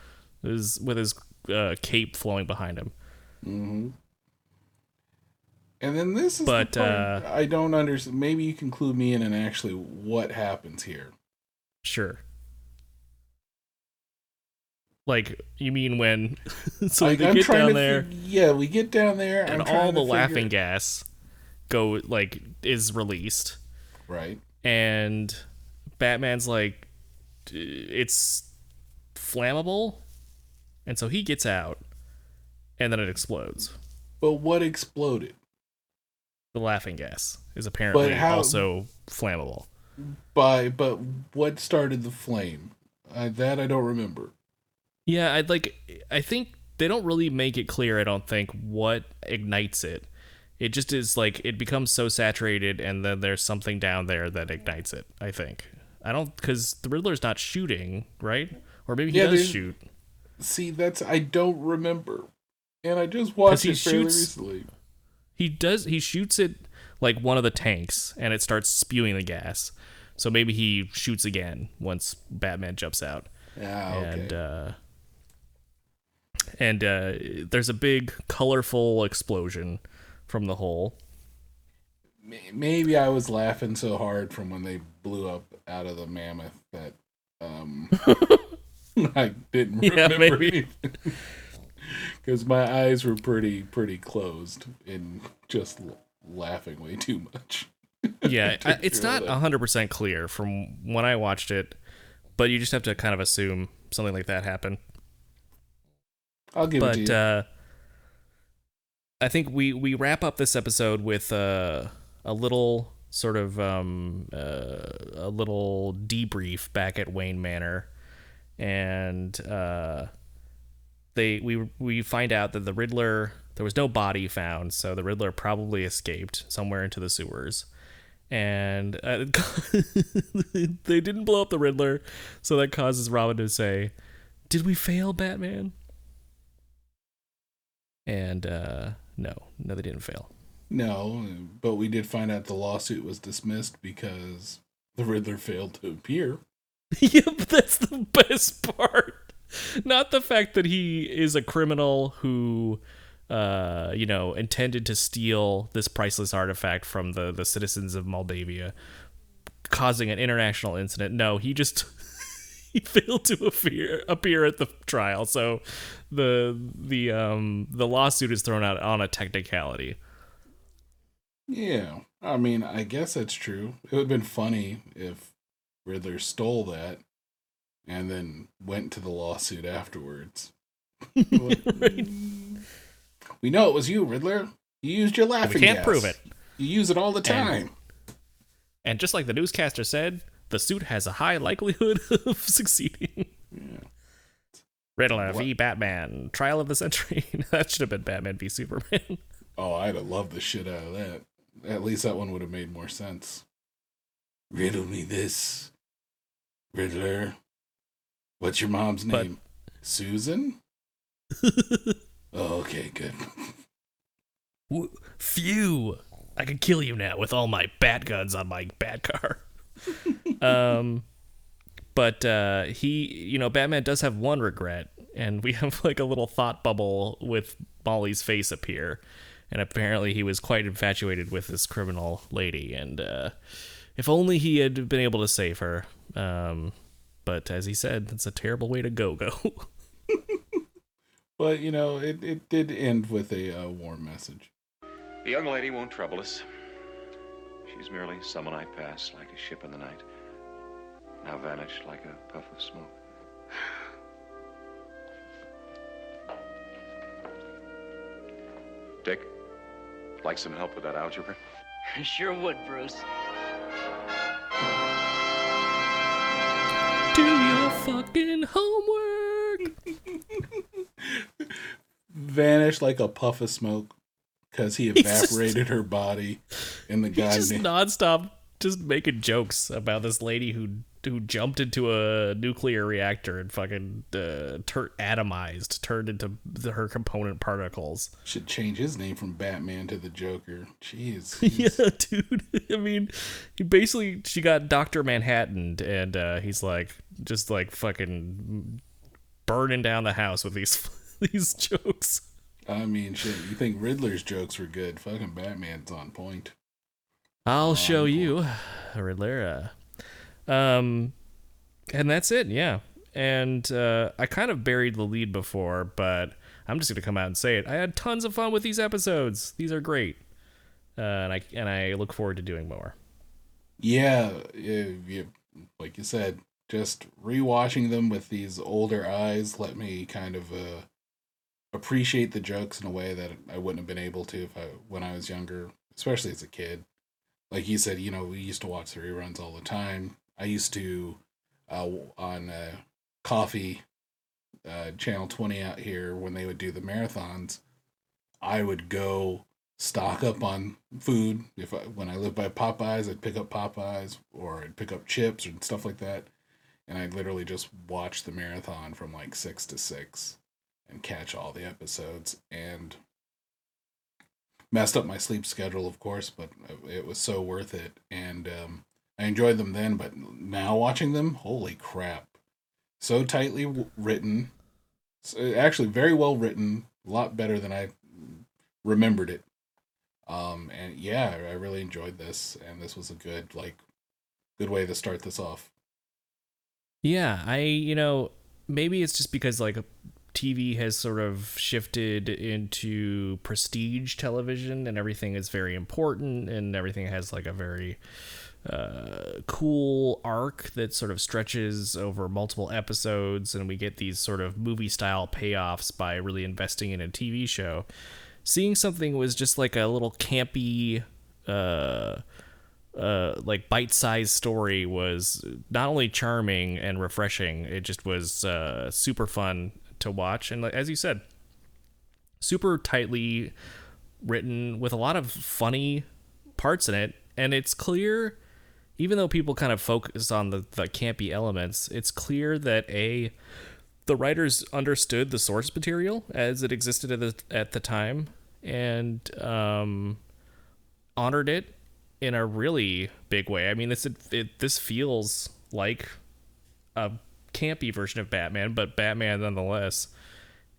Is with his uh, cape flowing behind him. Mm-hmm. And then this is But, the part uh, I don't understand. Maybe you can clue me in and actually what happens here. Sure. Like you mean when so Like, they I'm get down to there. fig- yeah, we get down there, and I'm all to the laughing figure- gas go like is released Right. and batman's like it's flammable and so he gets out and then it explodes. But what exploded? The laughing gas is apparently how- also flammable. By but what started the flame? I, that I don't remember. Yeah, I'd like. I think they don't really make it clear. I don't think what ignites it. It just is like it becomes so saturated, and then there's something down there that ignites it. I think. I don't because the Riddler's not shooting, right? Or maybe he Yeah, does shoot. See, that's I don't remember, and I just watched he it fairly shoots- recently. He does. He shoots it like one of the tanks, and it starts spewing the gas. So maybe he shoots again once Batman jumps out. Ah, okay. And uh, and uh, there's a big colorful explosion from the hole. Maybe I was laughing so hard from when they blew up out of the mammoth that um I didn't Yeah, remember maybe. Because my eyes were pretty pretty closed and just laughing way too much. yeah, it's not that. 100% clear from when I watched it, but you just have to kind of assume something like that happened. I'll give but, it to you. uh I think we we wrap up this episode with uh, a little sort of um, uh, a little debrief back at Wayne Manor, and uh, they we we find out that the Riddler there was no body found, so the Riddler probably escaped somewhere into the sewers. And uh, they didn't blow up the Riddler, so that causes Robin to say, "Did we fail, Batman?" And uh, no, no, they didn't fail. No, but we did find out the lawsuit was dismissed because the Riddler failed to appear. yep, that's the best part. Not the fact that he is a criminal who, uh, you know, intended to steal this priceless artifact from the the citizens of Moldavia, causing an international incident. No, he just he failed to appear appear at the trial, so the the um the lawsuit is thrown out on a technicality. Yeah, I mean, I guess that's true. It would have been funny if Riddler stole that and then went to the lawsuit afterwards. We know it was you, Riddler. You used your laughing we can't gas. prove it. You use it all the time. And just like the newscaster said, the suit has a high likelihood of succeeding. Riddler v. Batman, trial of the century. that should have been Batman v Superman. Oh, I'd have loved the shit out of that. At least that one would have made more sense. Riddle me this, Riddler. What's your mom's But- name? Susan? oh, okay, good. Phew! I could kill you now with all my bat guns on my bat car. um, but uh, he, you know, Batman does have one regret, and we have like a little thought bubble with Molly's face appear, and apparently he was quite infatuated with this criminal lady, and uh, if only he had been able to save her. Um, but as he said, that's a terrible way to go. Go. But, you know, it, it did end with a uh, warm message. The young lady won't trouble us. She's merely someone I pass like a ship in the night. Now vanished like a puff of smoke. Dick, like some help with that algebra? Sure would, Bruce. Do your fucking homework. Vanished like a puff of smoke because he He's just- evaporated her body in the He's just nonstop just making jokes about this lady who who jumped into a nuclear reactor and fucking uh, tur- atomized, turned into the, her component particles. Should change his name from Batman to the Joker. Jeez. yeah, dude. I mean, he basically she got Doctor Manhattan, and uh, he's like just like fucking burning down the house with these these jokes. I mean, shit. You think Riddler's jokes were good? Fucking Batman's on point. I'll show you, Riddler. Uh, um, and that's it. Yeah. And uh, I kind of buried the lead before, but I'm just gonna come out and say it. I had tons of fun with these episodes. These are great, uh, and I and I look forward to doing more. Yeah, yeah, yeah, like you said, just rewatching them with these older eyes let me kind of uh appreciate the jokes in a way that I wouldn't have been able to if I when I was younger, especially as a kid. Like you said, you know, we used to watch the reruns all the time. I used to uh, on uh, Coffee uh, Channel Twenty out here when they would do the marathons. I would go stock up on food. If I, when I lived by Popeyes, I'd pick up Popeyes or I'd pick up chips and stuff like that, and I'd literally just watch the marathon from like six to six and catch all the episodes and messed up my sleep schedule of course but it was so worth it. And um, i enjoyed them then but now watching them holy crap. So tightly w- written so actually very well written a lot better than i remembered it. Um, and yeah i really enjoyed this and this was a good like good way to start this off Yeah, I you know maybe it's just because like TV has sort of shifted into prestige television and everything is very important and everything has like a very uh, cool arc that sort of stretches over multiple episodes and we get these sort of movie style payoffs by really investing in a TV show. Seeing something was just like a little campy uh uh, like bite-sized story was not only charming and refreshing, it just was uh, super fun to watch. And as you said, super tightly written with a lot of funny parts in it. And it's clear, even though people kind of focus on the, the campy elements, it's clear that a the writers understood the source material as it existed at the at the time and um, honored it in a really big way. I mean, this it, this feels like a campy version of Batman, but Batman nonetheless.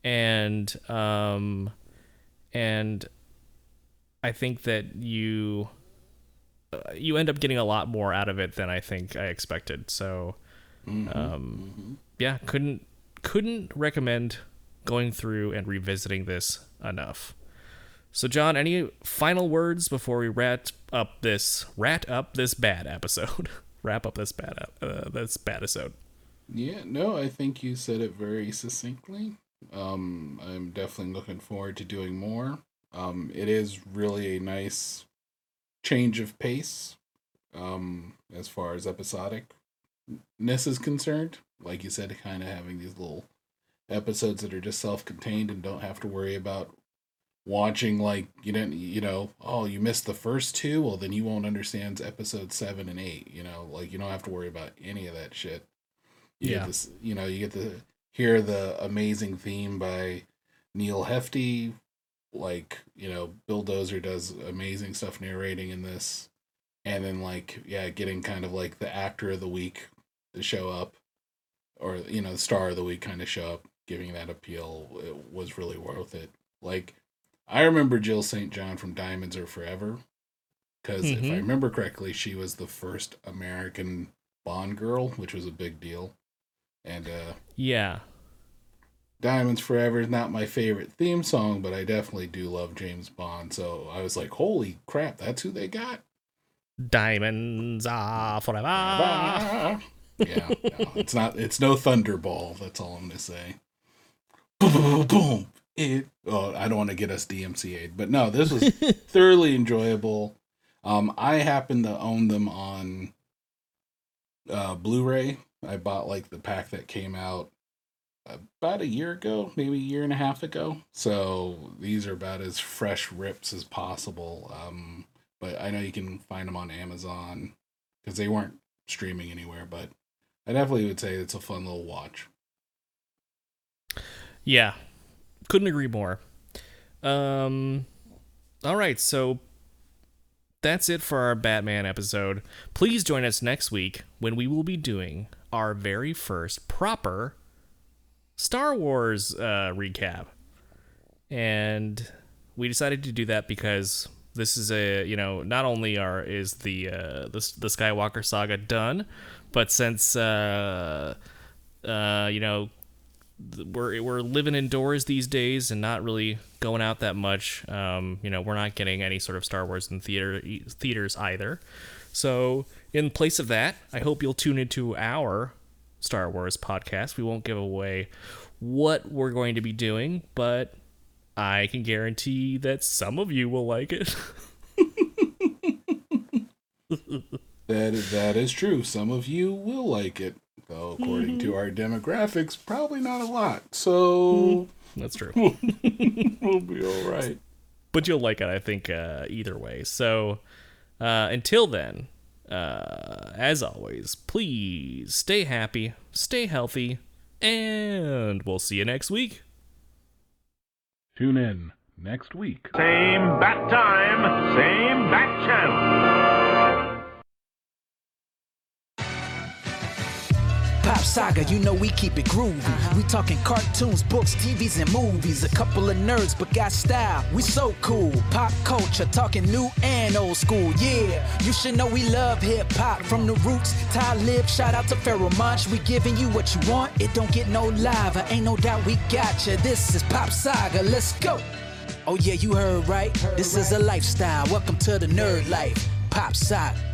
And um, and I think that you uh, you end up getting a lot more out of it than I think I expected. So, Mhm, um, yeah, couldn't couldn't recommend going through and revisiting this enough. So, John, any final words before we wrap up this rat up this bad episode? wrap up this bad uh, this bad episode. Yeah, no, I think you said it very succinctly. Um, I'm definitely looking forward to doing more. Um, it is really a nice change of pace, um, as far as episodicness is concerned. Like you said, kind of having these little episodes that are just self-contained and don't have to worry about watching like you didn't you know oh you missed the first two? Well then you won't understand episode seven and eight you know? Like you don't have to worry about any of that shit. You Yeah. this you know you get to hear the amazing theme by Neal Hefti like you know Bill Dozier does amazing stuff narrating in this. And then like yeah getting kind of like the actor of the week to show up or you know the star of the week kind of show up giving that appeal it was really worth it. Like i remember jill st john from diamonds are forever because if i Mhm. remember correctly she was the first american bond girl which was a big deal and uh Yeah. diamonds forever is not my favorite theme song but i definitely do love james bond so i was like holy crap that's who they got Diamonds are forever. yeah, no, it's not. It's no Thunderball. That's all I'm gonna say. Boom, boom, boom, boom. It. Oh, I don't want to get us DMCA'd, but no, this was thoroughly enjoyable. Um, I happen to own them on uh, Blu-ray. I bought like the pack that came out about a year ago, maybe a year and a half ago. So these are about as fresh rips as possible. Um, but I know you can find them on Amazon because they weren't streaming anywhere. But I definitely would say it's a fun little watch. Yeah. Couldn't agree more. Um all right, so that's it for our Batman episode. Please join us next week when we will be doing our very first proper Star Wars uh, recap. And we decided to do that because this is a, you know, not only are is the uh, the, the Skywalker saga done, but since uh uh you know we're we're living indoors these days and not really going out that much. Um, you know, we're not getting any sort of Star Wars in theater theaters either. So, in place of that, I hope you'll tune into our Star Wars podcast. We won't give away what we're going to be doing, but I can guarantee that some of you will like it. That that is true. Some of you will like it, though. According to our demographics, probably not a lot. So That's true. we'll be all right. but you'll like it, I think, uh, either way. So uh, until then, uh, as always, please stay happy, stay healthy, and we'll see you next week. Tune in next week. Same bat time, same bat channel. Pop Saga, you know we keep it groovy. We talking cartoons, books, TVs, and movies. A couple of nerds, but got style. We so cool. Pop culture, talking new and old school. Yeah, you should know we love hip hop from the roots. Ty Talib, shout out to Pharoahe Monch. We giving you what you want. It don't get no lava. Ain't no doubt we got you. This is Pop Saga. Let's go. Oh yeah, you heard right. This is a lifestyle. Welcome to the nerd life. Pop Saga.